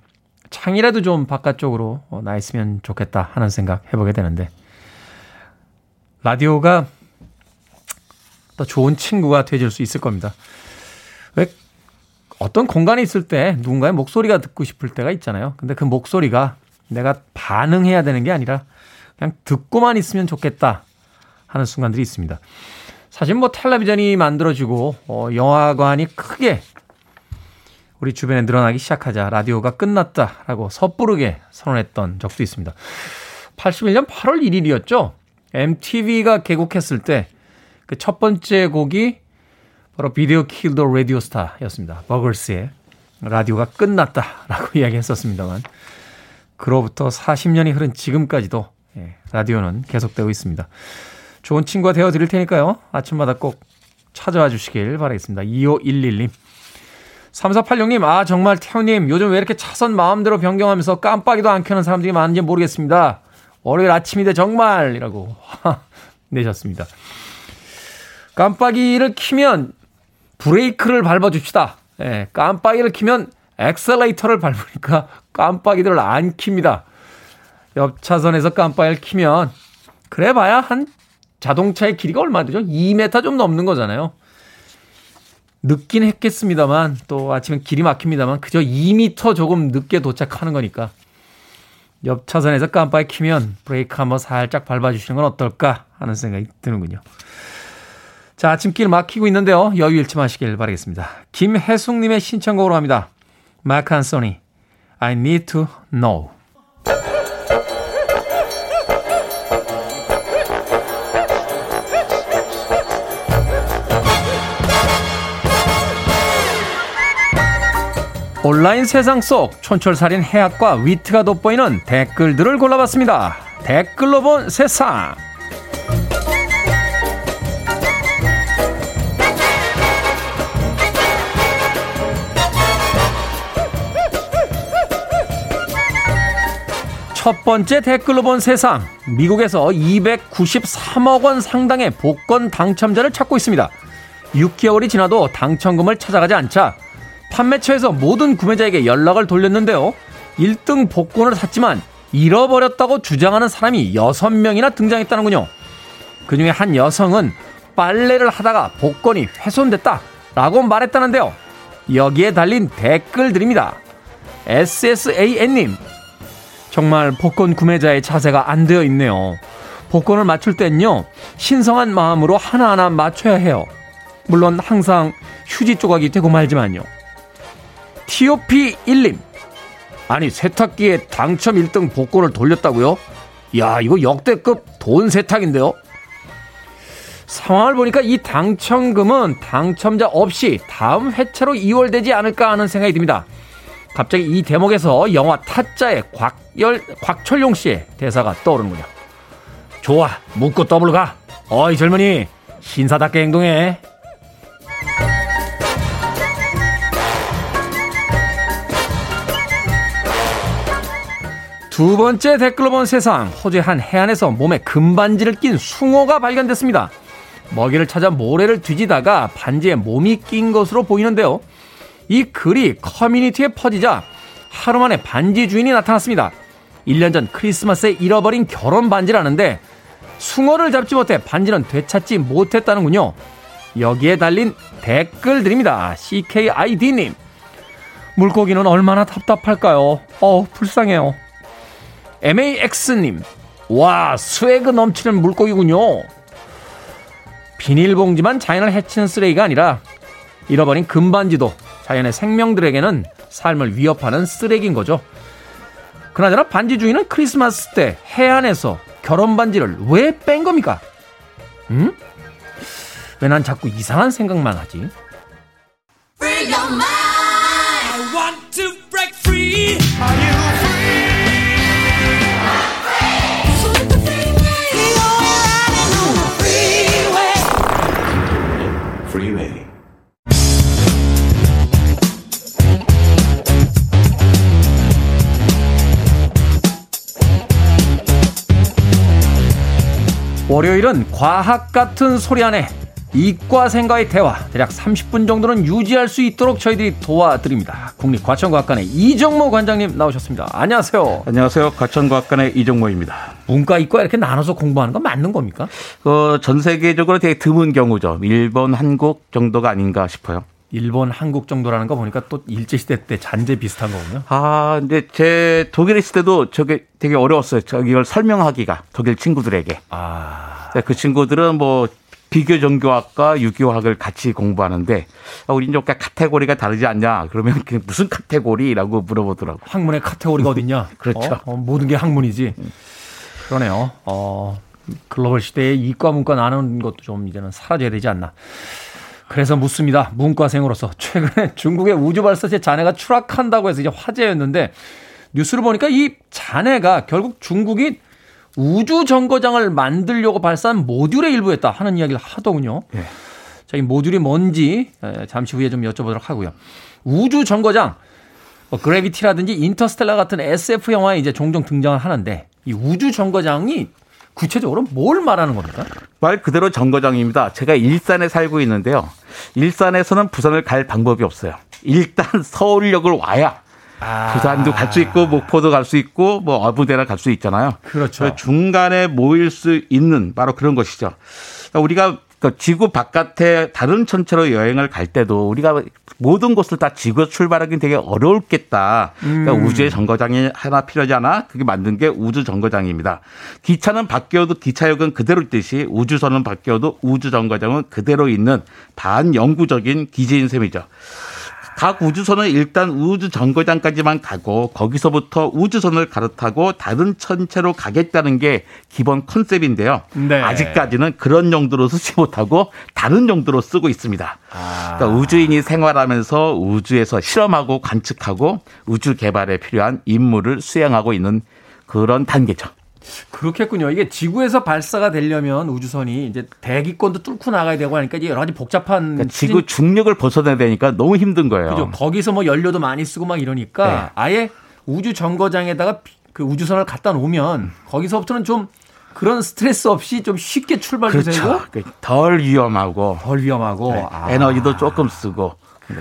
창이라도 좀 바깥쪽으로 어, 나 있으면 좋겠다 하는 생각 해보게 되는데 라디오가 더 좋은 친구가 되줄 수 있을 겁니다. 왜 어떤 공간에 있을 때 누군가의 목소리가 듣고 싶을 때가 있잖아요. 근데 그 목소리가 내가 반응해야 되는 게 아니라 그냥 듣고만 있으면 좋겠다 하는 순간들이 있습니다. 사실 뭐 텔레비전이 만들어지고 어, 영화관이 크게 우리 주변에 늘어나기 시작하자 라디오가 끝났다라고 섣부르게 선언했던 적도 있습니다. 81년 8월 1일이었죠. MTV가 개국했을 때 그 첫 번째 곡이 바로 비디오 킬더 라디오 스타였습니다. 버글스의 라디오가 끝났다라고 *laughs* 이야기했었습니다만 그로부터 40년이 흐른 지금까지도 예, 라디오는 계속되고 있습니다. 좋은 친구가 되어 드릴 테니까요. 아침마다 꼭 찾아와 주시길 바라겠습니다. 2511님. 3486님, 아, 정말 태훈님, 요즘 왜 이렇게 차선 마음대로 변경하면서 깜빡이도 안 켜는 사람들이 많은지 모르겠습니다. 월요일 아침인데 정말! 이라고 *laughs* 내셨습니다. 깜빡이를 키면 브레이크를 밟아줍시다. 예, 깜빡이를 키면 엑셀레이터를 밟으니까 깜빡이들을 안 킵니다. 옆 차선에서 깜빡이를 키면 그래 봐야 한 자동차의 길이가 얼마 되죠? 2m 좀 넘는 거잖아요. 늦긴 했겠습니다만 또 아침에 길이 막힙니다만 그저 2m 조금 늦게 도착하는 거니까 옆 차선에서 깜빡이 키면 브레이크 한번 살짝 밟아주시는 건 어떨까 하는 생각이 드는군요. 자, 아침길 막히고 있는데요. 여유 잃지 마시길 바라겠습니다. 김혜숙님의 신청곡으로 합니다. 마크 안소니, I need to know. 온라인 세상 속 촌철살인 해학과 위트가 돋보이는 댓글들을 골라봤습니다. 댓글로 본 세상. 첫 번째 댓글로 본 세상. 미국에서 293억 원 상당의 복권 당첨자를 찾고 있습니다. 6개월이 지나도 당첨금을 찾아가지 않자 판매처에서 모든 구매자에게 연락을 돌렸는데요. 1등 복권을 샀지만 잃어버렸다고 주장하는 사람이 6명이나 등장했다는군요. 그 중에 한 여성은 빨래를 하다가 복권이 훼손됐다 라고 말했다는데요. 여기에 달린 댓글들입니다. SSAN님, 정말 복권 구매자의 자세가 안 되어 있네요. 복권을 맞출 땐요, 신성한 마음으로 하나하나 맞춰야 해요. 물론 항상 휴지 조각이 되고 말지만요. TOP1님. 아니, 세탁기에 당첨 1등 복권을 돌렸다고요? 야, 이거 역대급 돈 세탁인데요? 상황을 보니까 이 당첨금은 당첨자 없이 다음 회차로 이월되지 않을까 하는 생각이 듭니다. 갑자기 이 대목에서 영화 타짜의 곽열, 곽철용 씨의 대사가 떠오르는군요. 좋아, 묻고 더블 가. 어이, 젊은이, 신사답게 행동해. 두 번째 댓글로 본 세상. 호주의 한 해안에서 몸에 금반지를 낀 숭어가 발견됐습니다. 먹이를 찾아 모래를 뒤지다가 반지에 몸이 낀 것으로 보이는데요. 이 글이 커뮤니티에 퍼지자 하루 만에 반지 주인이 나타났습니다. 1년 전 크리스마스에 잃어버린 결혼 반지라는데 숭어를 잡지 못해 반지는 되찾지 못했다는군요. 여기에 달린 댓글들입니다. CKID님. 물고기는 얼마나 답답할까요? 어 불쌍해요. MAX님. 와, 스웨그 넘치는 물고기군요. 비닐봉지만 자연을 해치는 쓰레기가 아니라 잃어버린 금반지도 자연의 생명들에게는 삶을 위협하는 쓰레기인 거죠. 그나저나 반지 주인은 크리스마스 때 해안에서 결혼 반지를 왜 뺀 겁니까? 응? 왜 난 자꾸 이상한 생각만 하지? 월요일은 과학 같은 소리 안에 이과생과의 대화 대략 30분 정도는 유지할 수 있도록 저희들이 도와드립니다. 국립과천과학관의 이정모 관장님 나오셨습니다. 안녕하세요. 안녕하세요. 과천과학관의 이정모입니다. 문과, 이과 이렇게 나눠서 공부하는 건 맞는 겁니까? 어, 전 세계적으로 되게 드문 경우죠. 일본, 한국 정도가 아닌가 싶어요. 일본, 한국 정도라는 거 보니까 또 일제시대 때 잔재 비슷한 거군요. 아, 근데 제 독일에 있을 때도 저게 되게 어려웠어요. 저 이걸 설명하기가 독일 친구들에게. 아. 그 친구들은 뭐 비교 종교학과 유교학을 같이 공부하는데 아, 우리 좀 카테고리가 다르지 않냐? 그러면 무슨 카테고리라고 물어보더라고. 학문의 카테고리가 어딨냐? *laughs* 그렇죠. 어? 어, 모든 게 학문이지. 그러네요. 어, 글로벌 시대에 이과 문과 나누는 것도 좀 이제는 사라져야 되지 않나. 그래서 묻습니다. 문과생으로서 최근에 *laughs* 중국의 우주 발사체 잔해가 추락한다고 해서 이제 화제였는데 뉴스를 보니까 이 잔해가 결국 중국이 우주 정거장을 만들려고 발사한 모듈의 일부였다 하는 이야기를 하더군요. 네. 자, 이 모듈이 뭔지 잠시 후에 좀 여쭤보도록 하고요. 우주 정거장, 뭐 그래비티라든지 인터스텔라 같은 SF 영화에 이제 종종 등장을 하는데 이 우주 정거장이 구체적으로 뭘 말하는 겁니까? 말 그대로 정거장입니다. 제가 일산에 살고 있는데요. 일산에서는 부산을 갈 방법이 없어요. 일단 *laughs* 서울역을 와야 아. 부산도 갈 수 있고 목포도 갈 수 있고 뭐 아무데나 갈 수 있잖아요. 그렇죠. 중간에 모일 수 있는 바로 그런 것이죠. 그러니까 우리가 그 지구 바깥에 다른 천체로 여행을 갈 때도 우리가 모든 곳을 다 지구에서 출발하기는 되게 어려웠겠다. 그러니까 음. 우주의 정거장이 하나 필요하지 않아? 그게 만든 게 우주 정거장입니다. 기차는 바뀌어도 기차역은 그대로 있듯이 우주선은 바뀌어도 우주 정거장은 그대로 있는 반영구적인 기지인 셈이죠. 각 우주선은 일단 우주 정거장까지만 가고 거기서부터 우주선을 갈아타고 다른 천체로 가겠다는 게 기본 컨셉인데요. 네. 아직까지는 그런 용도로 쓰지 못하고 다른 용도로 쓰고 있습니다. 아. 그러니까 우주인이 생활하면서 우주에서 실험하고 관측하고 우주 개발에 필요한 임무를 수행하고 있는 그런 단계죠. 그렇겠군요. 이게 지구에서 발사가 되려면 우주선이 이제 대기권도 뚫고 나가야 되고 하니까 이게 여러 가지 복잡한 그러니까 지구 중력을 벗어내야 되니까 너무 힘든 거예요. 그죠. 거기서 뭐 연료도 많이 쓰고 막 이러니까 네. 아예 우주 정거장에다가 그 우주선을 갖다 놓으면 거기서부터는 좀 그런 스트레스 없이 좀 쉽게 출발도 그렇죠. 되고 그덜 위험하고 덜 위험하고 네. 아. 에너지도 조금 쓰고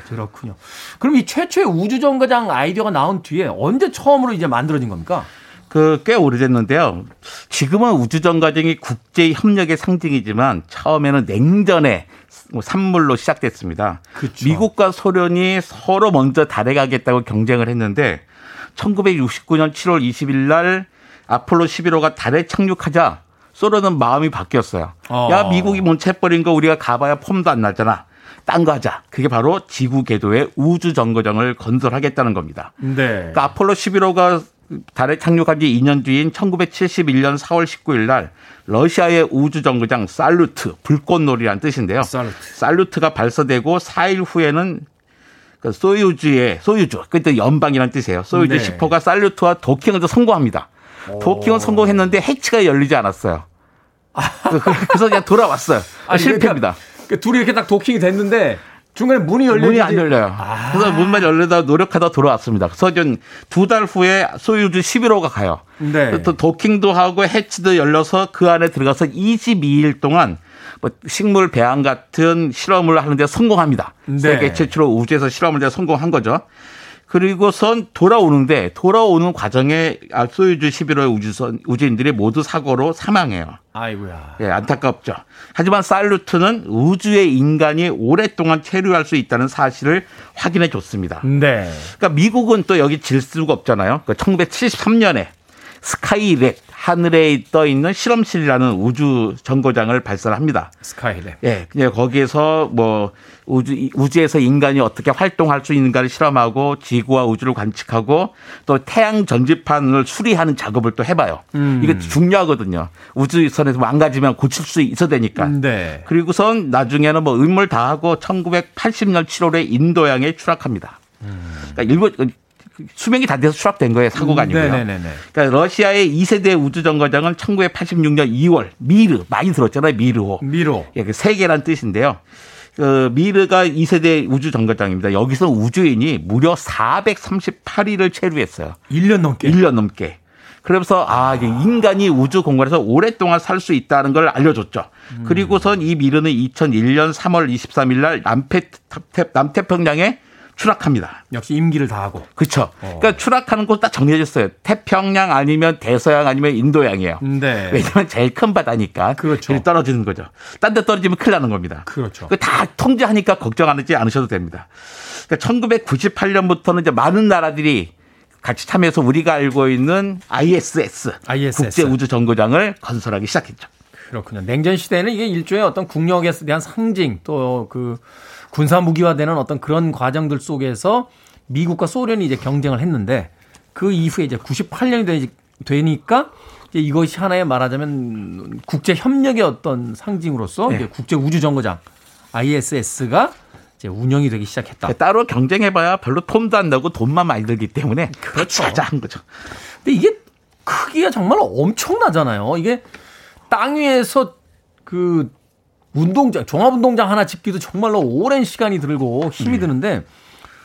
그렇군요. 그럼 이 최초의 우주 정거장 아이디어가 나온 뒤에 언제 처음으로 이제 만들어진 겁니까? 그 꽤 오래됐는데요. 지금은 우주정 과정이 국제 협력의 상징이지만 처음에는 냉전의 뭐 산물로 시작됐습니다. 그쵸. 미국과 소련이 서로 먼저 달에 가겠다고 경쟁을 했는데 1969년 7월 20일 날 아폴로 11호가 달에 착륙하자 소련은 마음이 바뀌었어요. 어. 야 미국이 몬채버린 거 우리가 가봐야 폼도 안 나잖아. 딴 거 하자. 그게 바로 지구 궤도의 우주 정거장을 건설하겠다는 겁니다. 네. 그러니까 아폴로 11호가 달에 착륙한 지 2년 뒤인 1971년 4월 19일 날 러시아의 우주 정거장 살루트 불꽃놀이란 뜻인데요. 살루트. 살루트가 발사되고 4일 후에는 그 소유주의 소유주 그때 연방이란 뜻이에요. 소유주 네. 10호가 살루트와 도킹을 성공합니다. 도킹은 성공했는데 해치가 열리지 않았어요. 그, 그, 그래서 그냥 돌아왔어요. 아니, 실패입니다. 그러니까 둘이 이렇게 딱 도킹이 됐는데 중간에 문이 열려 문이 안 열려요. 아. 그래서 문만 열려다 노력하다 돌아왔습니다. 서전 두 달 후에 소유주 11호가 가요. 네. 또 도킹도 하고 해치도 열려서 그 안에 들어가서 22일 동안 뭐 식물 배양 같은 실험을 하는데 성공합니다. 네. 세계 최초로 우주에서 실험을 해 성공한 거죠. 그리고선 돌아오는데 돌아오는 과정에 아, 소유주 11호 우주선 우주인들이 모두 사고로 사망해요. 아이고야. 예, 안타깝죠. 하지만 살루트는 우주에 인간이 오랫동안 체류할 수 있다는 사실을 확인해 줬습니다. 네. 그러니까 미국은 또 여기 질 수가 없잖아요. 그 1973년에 스카이랩 하늘에 떠 있는 실험실이라는 우주 정거장을 발사합니다. 스카이랩. 예, 그냥 거기에서 뭐 우주 우주에서 인간이 어떻게 활동할 수 있는가를 실험하고 지구와 우주를 관측하고 또 태양 전지판을 수리하는 작업을 또 해봐요. 음. 이게 중요하거든요. 우주선에서 망가지면 고칠 수 있어야 되니까. 네. 그리고선 나중에는 뭐 음을 다 하고 1980년 7월에 인도양에 추락합니다. 음. 그러니까 일본 수명이 다 돼서 추락된 거예요. 사고가 음, 아니고요. 네네네. 그러니까 러시아의 2세대 우주 정거장은 1986년 2월 미르 많이 들었잖아요. 미르호. 미르. 예, 그 세계란 뜻인데요. 그 미르가 2세대 우주 정거장입니다. 여기서 우주인이 무려 438일을 체류했어요. 1년 넘게. 1년 넘게. 그러면서 아, 인간이 우주 공간에서 오랫동안 살 수 있다는 걸 알려줬죠. 음. 그리고선 이 미르는 2001년 3월 23일 날 남태, 남태평양에 추락합니다. 역시 임기를 다하고. 그렇죠. 어. 그러니까 추락하는 곳 딱 정해졌어요. 태평양 아니면 대서양 아니면 인도양이에요. 네. 왜냐하면 제일 큰 바다니까. 그렇죠. 떨어지는 거죠. 딴 데 떨어지면 큰일 나는 겁니다. 그렇죠. 다 통제하니까 걱정하지 않으셔도 됩니다. 그러니까 1998년부터는 이제 많은 나라들이 같이 참여해서 우리가 알고 있는 ISS, ISS. 국제 우주 정거장을 건설하기 시작했죠. 그렇군요. 냉전 시대에는 이게 일종의 어떤 국력에 대한 상징 또그 군사 무기화되는 어떤 그런 과정들 속에서 미국과 소련이 이제 경쟁을 했는데 그 이후에 이제 98년이 되니까 이제 이것이 하나의 말하자면 국제 협력의 어떤 상징으로서 네. 국제 우주 정거장 ISS가 이제 운영이 되기 시작했다. 따로 경쟁해봐야 별로 돈도 안 나고 돈만 많이 들기 때문에 그렇죠. 하자 거죠. 근데 이게 크기가 정말 엄청나잖아요. 이게 땅 위에서 그 운동장, 종합운동장 하나 짓기도 정말로 오랜 시간이 들고 힘이 네. 드는데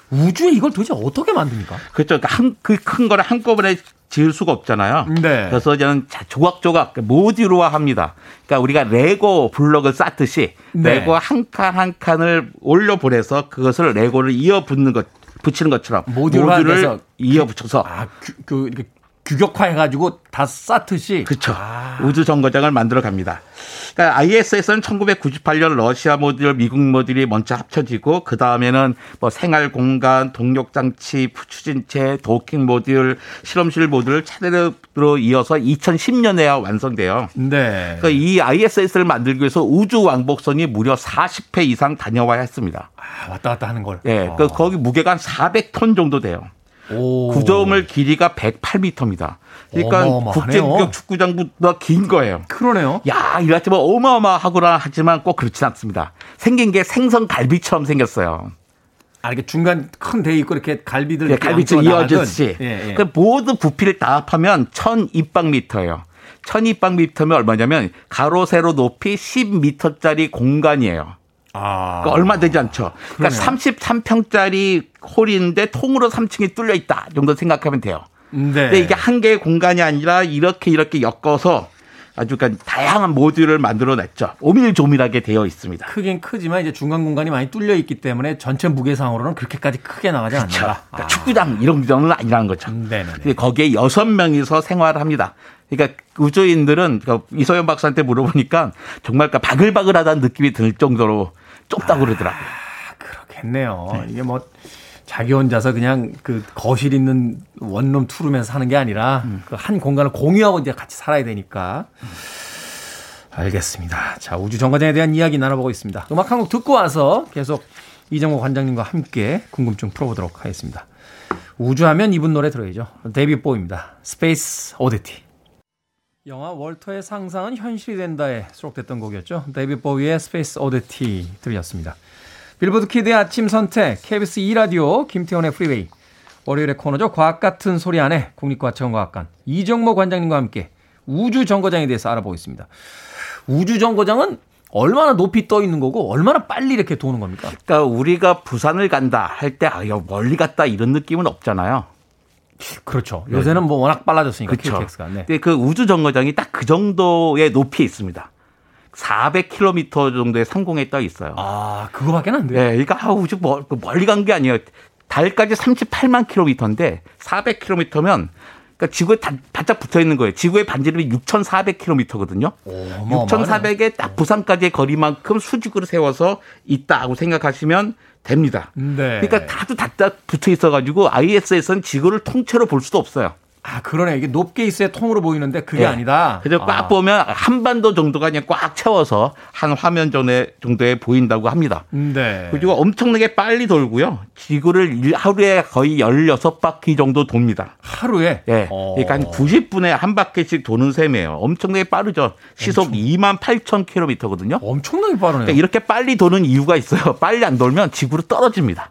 우주에 이걸 도대체 어떻게 만듭니까? 그렇죠. 그러니까 한, 그큰 거를 한꺼번에 지을 수가 없잖아요. 네. 그래서 저는 조각조각 모듈화 합니다. 그러니까 우리가 레고 블록을 쌓듯이 네. 레고 한칸한 칸을 올려 보내서 그것을 레고를 이어 붙는 것 붙이는 것처럼 모듈을 이어 붙여서 아, 그, 그 규격화해가지고 다 쌓듯이 그렇죠. 아. 우주 정거장을 만들어 갑니다. 그러니까 ISS는 1998년 러시아 모듈, 미국 모듈이 먼저 합쳐지고 그 다음에는 뭐 생활 공간, 동력 장치, 추진체, 도킹 모듈, 실험실 모듈 차례로 이어서 2010년에야 완성돼요. 네. 그러니까 이 ISS를 만들기 위해서 우주 왕복선이 무려 40회 이상 다녀와야 했습니다. 아, 왔다 갔다 하는 걸. 예. 네, 그 거기 무게가 한 400톤 정도 돼요. 오. 구조물 길이가 108m입니다. 그러니까 국제국격 축구장보다 긴 거예요. 그러네요. 야, 이랬지만 어마어마하구나 하지만 꼭 그렇진 않습니다. 생긴 게 생선 갈비처럼 생겼어요. 아, 이렇게 중간 큰데 있고 이렇게 갈비들 네, 갈비처럼 이어졌지. 예, 예. 그 모든 부피를 다 합하면 1002박미터예요. 1002박미터면 얼마냐면 가로 세로 높이 10m짜리 공간이에요. 아. 그러니까 얼마 되지 않죠. 그러니까 그러네요. 33평짜리 홀인데 통으로 3층이 뚫려 있다 정도 생각하면 돼요. 네. 근데 이게 한 개의 공간이 아니라 이렇게 이렇게 엮어서 아주 그러니까 다양한 모듈을 만들어냈죠. 오밀조밀하게 되어 있습니다. 크긴 크지만 이제 중간 공간이 많이 뚫려 있기 때문에 전체 무게상으로는 그렇게까지 크게 나가지 그렇죠. 않는다. 그러니까 아. 축구장 이런 정도는 아니라는 거죠. 네네. 거기에 여섯 명이서 생활합니다. 그러니까 우주인들은 그러니까 이소연 박사한테 물어보니까 정말 그러니까 바글바글하다는 느낌이 들 정도로 좁다 고 그러더라고요. 아, 그렇겠네요. 네. 이게 뭐 자기 혼자서 그냥 그 거실 있는 원룸 투룸에서 사는 게 아니라 음. 그한 공간을 공유하고 이제 같이 살아야 되니까. 음. 알겠습니다. 자, 우주 정거장에 대한 이야기 나눠보고 있습니다. 음악 한 곡 듣고 와서 계속 이정모 관장님과 함께 궁금증 풀어보도록 하겠습니다. 우주하면 이분 노래 들어야죠. 데이빗 보위입니다. Space Oddity. 영화 월터의 상상은 현실이 된다에 수록됐던 곡이었죠. 데이빗 보위의 Space Oddity 들렸습니다. Billboard Kid의 아침 선택, KBS 2라디오, 김태훈의 프리웨이, 월요일의 코너죠. 과학 같은 소리 안에 국립과천과학관 이정모 관장님과 함께 우주 정거장에 대해서 알아보고 있습니다. 우주 정거장은 얼마나 높이 떠 있는 거고 얼마나 빨리 이렇게 도는 겁니까? 그러니까 우리가 부산을 간다 할 때 아, 멀리 갔다 이런 느낌은 없잖아요. 그렇죠. 네. 요새는 뭐 워낙 빨라졌으니까 그렇죠. KTX가. 네. 근데 그 우주 정거장이 딱 그 정도의 높이에 있습니다. 400km 정도의 상공에 떠 있어요. 아, 그거밖에 안 돼요? 네, 그러니까 아, 우주 멀리 간 게 아니에요. 달까지 38만 킬로미터인데 400킬로미터면 그러니까 지구에 다, 바짝 붙어 있는 거예요. 지구의 반지름이 6,400km거든요. 6,400에 딱 부산까지의 거리만큼 수직으로 세워서 있다고 생각하시면 됩니다. 네. 그러니까 다도 다 붙어 있어가지고 ISS는 지구를 통째로 볼 수도 없어요. 아, 그러네. 이게 높게 있어야 통으로 보이는데 그게 네. 아니다. 그래서 꽉 아. 보면 한반도 정도가 그냥 꽉 채워서 한 화면 전에 정도에 보인다고 합니다. 네. 그리고 엄청나게 빨리 돌고요. 지구를 하루에 거의 16바퀴 정도 돕니다. 하루에? 예. 네. 그러니까 한 90분에 한 바퀴씩 도는 셈이에요. 엄청나게 빠르죠. 시속 엄청... 2만 8천 킬로미터거든요. 엄청나게 빠르네요. 그러니까 이렇게 빨리 도는 이유가 있어요. 빨리 안 돌면 지구로 떨어집니다.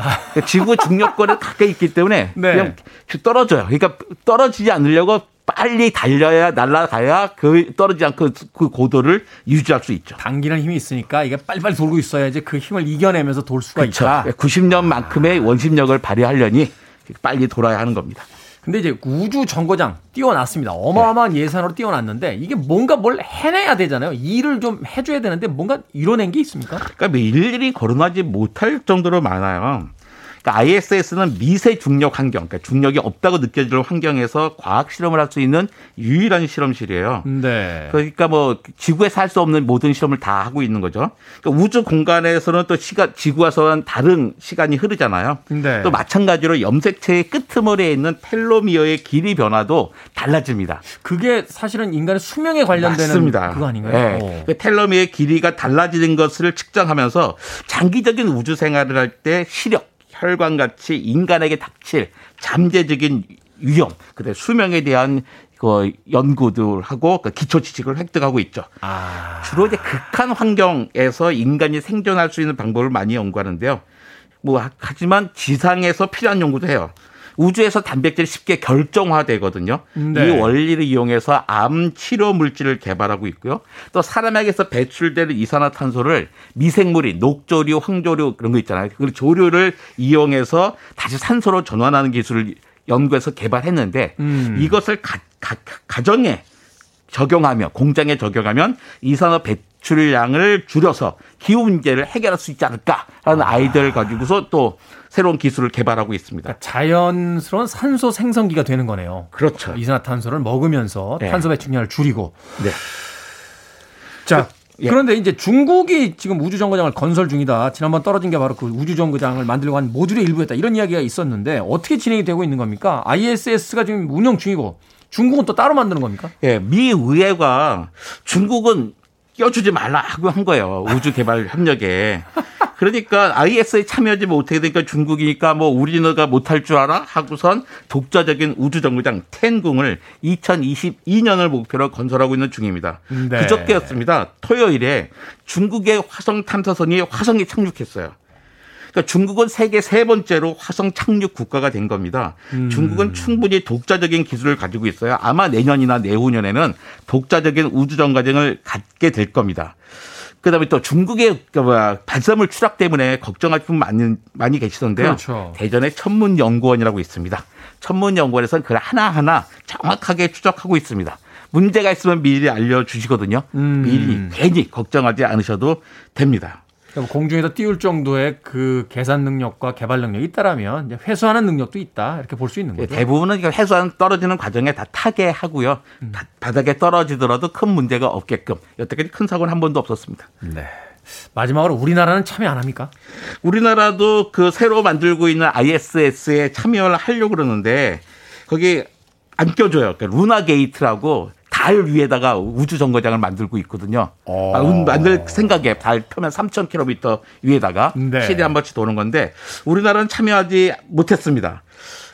그러니까 지구 중력권에 가까이 있기 때문에 *laughs* 네. 그냥 떨어져요. 그러니까 떨어지지 않으려고 빨리 달려야 날아가야 그 떨어지지 않고 그 고도를 유지할 수 있죠. 당기는 힘이 있으니까 이게 빨리빨리 돌고 있어야지 그 힘을 이겨내면서 돌 수가 그렇죠. 있다. 90년만큼의 원심력을 발휘하려니 빨리 돌아야 하는 겁니다. 근데 이제 우주 정거장 띄워놨습니다. 어마어마한 네. 예산으로 띄워놨는데 이게 뭔가 뭘 해내야 되잖아요. 일을 좀 해줘야 되는데 뭔가 이뤄낸 게 있습니까? 그러니까 뭐 일일이 거론하지 못할 정도로 많아요. 그러니까 ISS는 미세 중력 환경, 그러니까 중력이 없다고 느껴질 환경에서 과학 실험을 할 수 있는 유일한 실험실이에요. 네. 그러니까 뭐 지구에 살수 없는 모든 실험을 다 하고 있는 거죠. 그러니까 우주 공간에서는 또 시간 지구와서는 다른 시간이 흐르잖아요. 네. 또 마찬가지로 염색체의 끄트머리에 있는 텔로미어의 길이 변화도 달라집니다. 그게 사실은 인간의 수명에 관련되는 맞습니다. 그거 아닌가요? 네. 그 텔로미어의 길이가 달라지는 것을 측정하면서 장기적인 우주 생활을 할 때 시력 혈관같이 인간에게 닥칠 잠재적인 위험, 그다음 수명에 대한 그 연구들 하고 그 기초 지식을 획득하고 있죠. 아. 주로 이제 극한 환경에서 인간이 생존할 수 있는 방법을 많이 연구하는데요. 뭐 하지만 지상에서 필요한 연구도 해요. 우주에서 단백질이 쉽게 결정화되거든요. 네. 이 원리를 이용해서 암 치료 물질을 개발하고 있고요. 또 사람에게서 배출되는 이산화탄소를 미생물이 녹조류, 황조류 그런 거 있잖아요. 그 조류를 이용해서 다시 산소로 전환하는 기술을 연구해서 개발했는데 음. 이것을 가, 가, 가정에 적용하며 공장에 적용하면 이산화 배출량을 줄여서 기후 문제를 해결할 수 있지 않을까라는 아. 아이디어를 가지고서 또 새로운 기술을 개발하고 있습니다. 그러니까 자연스러운 산소 생성기가 되는 거네요. 그렇죠. 이산화탄소를 먹으면서 네. 탄소 배출량을 줄이고. 네. 자, 예. 그런데 이제 중국이 지금 우주 정거장을 건설 중이다. 지난번 떨어진 게 바로 그 우주 정거장을 만들려고 한 모듈의 일부였다. 이런 이야기가 있었는데 어떻게 진행이 되고 있는 겁니까? ISS가 지금 운영 중이고 중국은 또 따로 만드는 겁니까? 예, 미 의회가 중국은 껴주지 말라 하고 한 거예요. 우주 개발 협력에. *laughs* 그러니까 IS에 참여하지 못하게 되니까 중국이니까 뭐 우리나라가 못할 줄 알아? 하고선 독자적인 우주 정거장 텐궁을 2022년을 목표로 건설하고 있는 중입니다. 네. 그저께였습니다. 토요일에 중국의 화성 탐사선이 화성에 착륙했어요. 그러니까 중국은 세계 세 번째로 화성 착륙 국가가 된 겁니다. 음. 중국은 충분히 독자적인 기술을 가지고 있어요. 아마 내년이나 내후년에는 독자적인 우주정 과정을 갖게 될 겁니다. 그다음에 또 중국의 그 발사물 추락 때문에 걱정할 분 많이 많이 계시던데요. 그렇죠. 대전에 천문연구원이라고 있습니다. 천문연구원에서는 그 하나하나 정확하게 추적하고 있습니다. 문제가 있으면 미리 알려주시거든요. 음. 미리 괜히 걱정하지 않으셔도 됩니다. 공중에서 띄울 정도의 그 계산 능력과 개발 능력이 있다라면 이제 회수하는 능력도 있다 이렇게 볼 수 있는 예, 거죠. 대부분은 회수하는 떨어지는 과정에 다 타개하고요. 음. 바닥에 떨어지더라도 큰 문제가 없게끔 여태까지 큰 사고는 한 번도 없었습니다. 네. 마지막으로 우리나라는 참여 안 합니까? 우리나라도 그 새로 만들고 있는 ISS에 참여를 하려고 그러는데 거기 안 껴줘요. 그러니까 루나 게이트라고 달 위에다가 우주 정거장을 만들고 있거든요. 어. 아, 만들 생각에 달 표면 3,000km 위에다가 네. 시대 한 번씩 도는 건데 우리나라는 참여하지 못했습니다.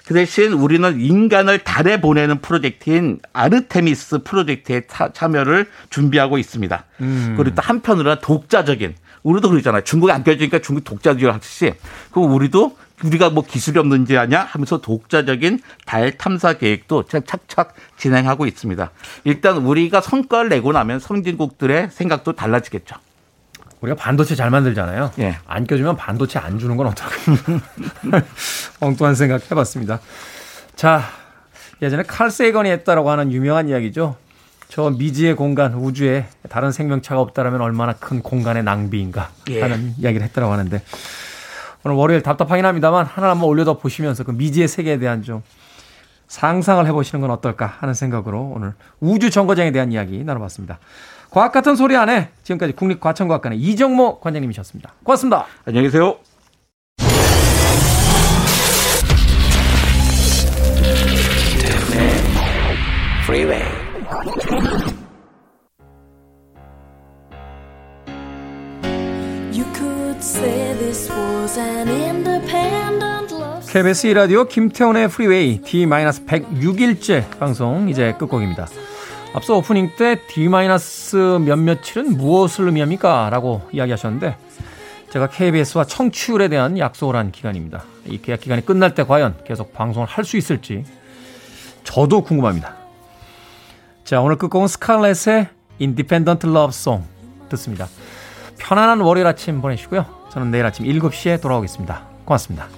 그 대신 우리는 인간을 달에 보내는 프로젝트인 아르테미스 프로젝트에 참여를 준비하고 있습니다. 음. 그리고 또 한편으로는 독자적인 우리도 그러잖아요. 중국에 안 껴주니까 중국 독자주의 하듯이 그럼 우리도 우리가 뭐 기술이 없는지 아냐 하면서 독자적인 달 탐사 계획도 착착 진행하고 있습니다. 일단 우리가 성과를 내고 나면 선진국들의 생각도 달라지겠죠. 우리가 반도체 잘 만들잖아요. 예. 안 껴주면 반도체 안 주는 건 어떨까? *laughs* 엉뚱한 생각 해봤습니다. 자, 예전에 칼 세건이 했다라고 하는 유명한 이야기죠. 저 미지의 공간, 우주에 다른 생명체가 없다라면 얼마나 큰 공간의 낭비인가 하는 예. 이야기를 했다라고 하는데 오늘 월요일 답답하긴 합니다만 하나 한번 올려다 보시면서 그 미지의 세계에 대한 좀 상상을 해보시는 건 어떨까 하는 생각으로 오늘 우주 정거장에 대한 이야기 나눠봤습니다. 과학 같은 소리 안에 지금까지 국립과천과학관의 이정모 관장님이셨습니다. 고맙습니다. 안녕히 계세요. KBS 라디오 김태훈의 프리웨이 D-106일째 방송 이제 끝곡입니다. 앞서 오프닝 때 D- 몇 며칠은 무엇을 의미합니까? 라고 이야기하셨는데 제가 KBS와 청취율에 대한 약속을 한 기간입니다. 이 계약 기간이 끝날 때 과연 계속 방송을 할 수 있을지 저도 궁금합니다. 자, 오늘 끝곡은 스칼렛의 Independent Love Song 듣습니다. 편안한 월요일 아침 보내시고요. 저는 내일 아침 7시에 돌아오겠습니다. 고맙습니다.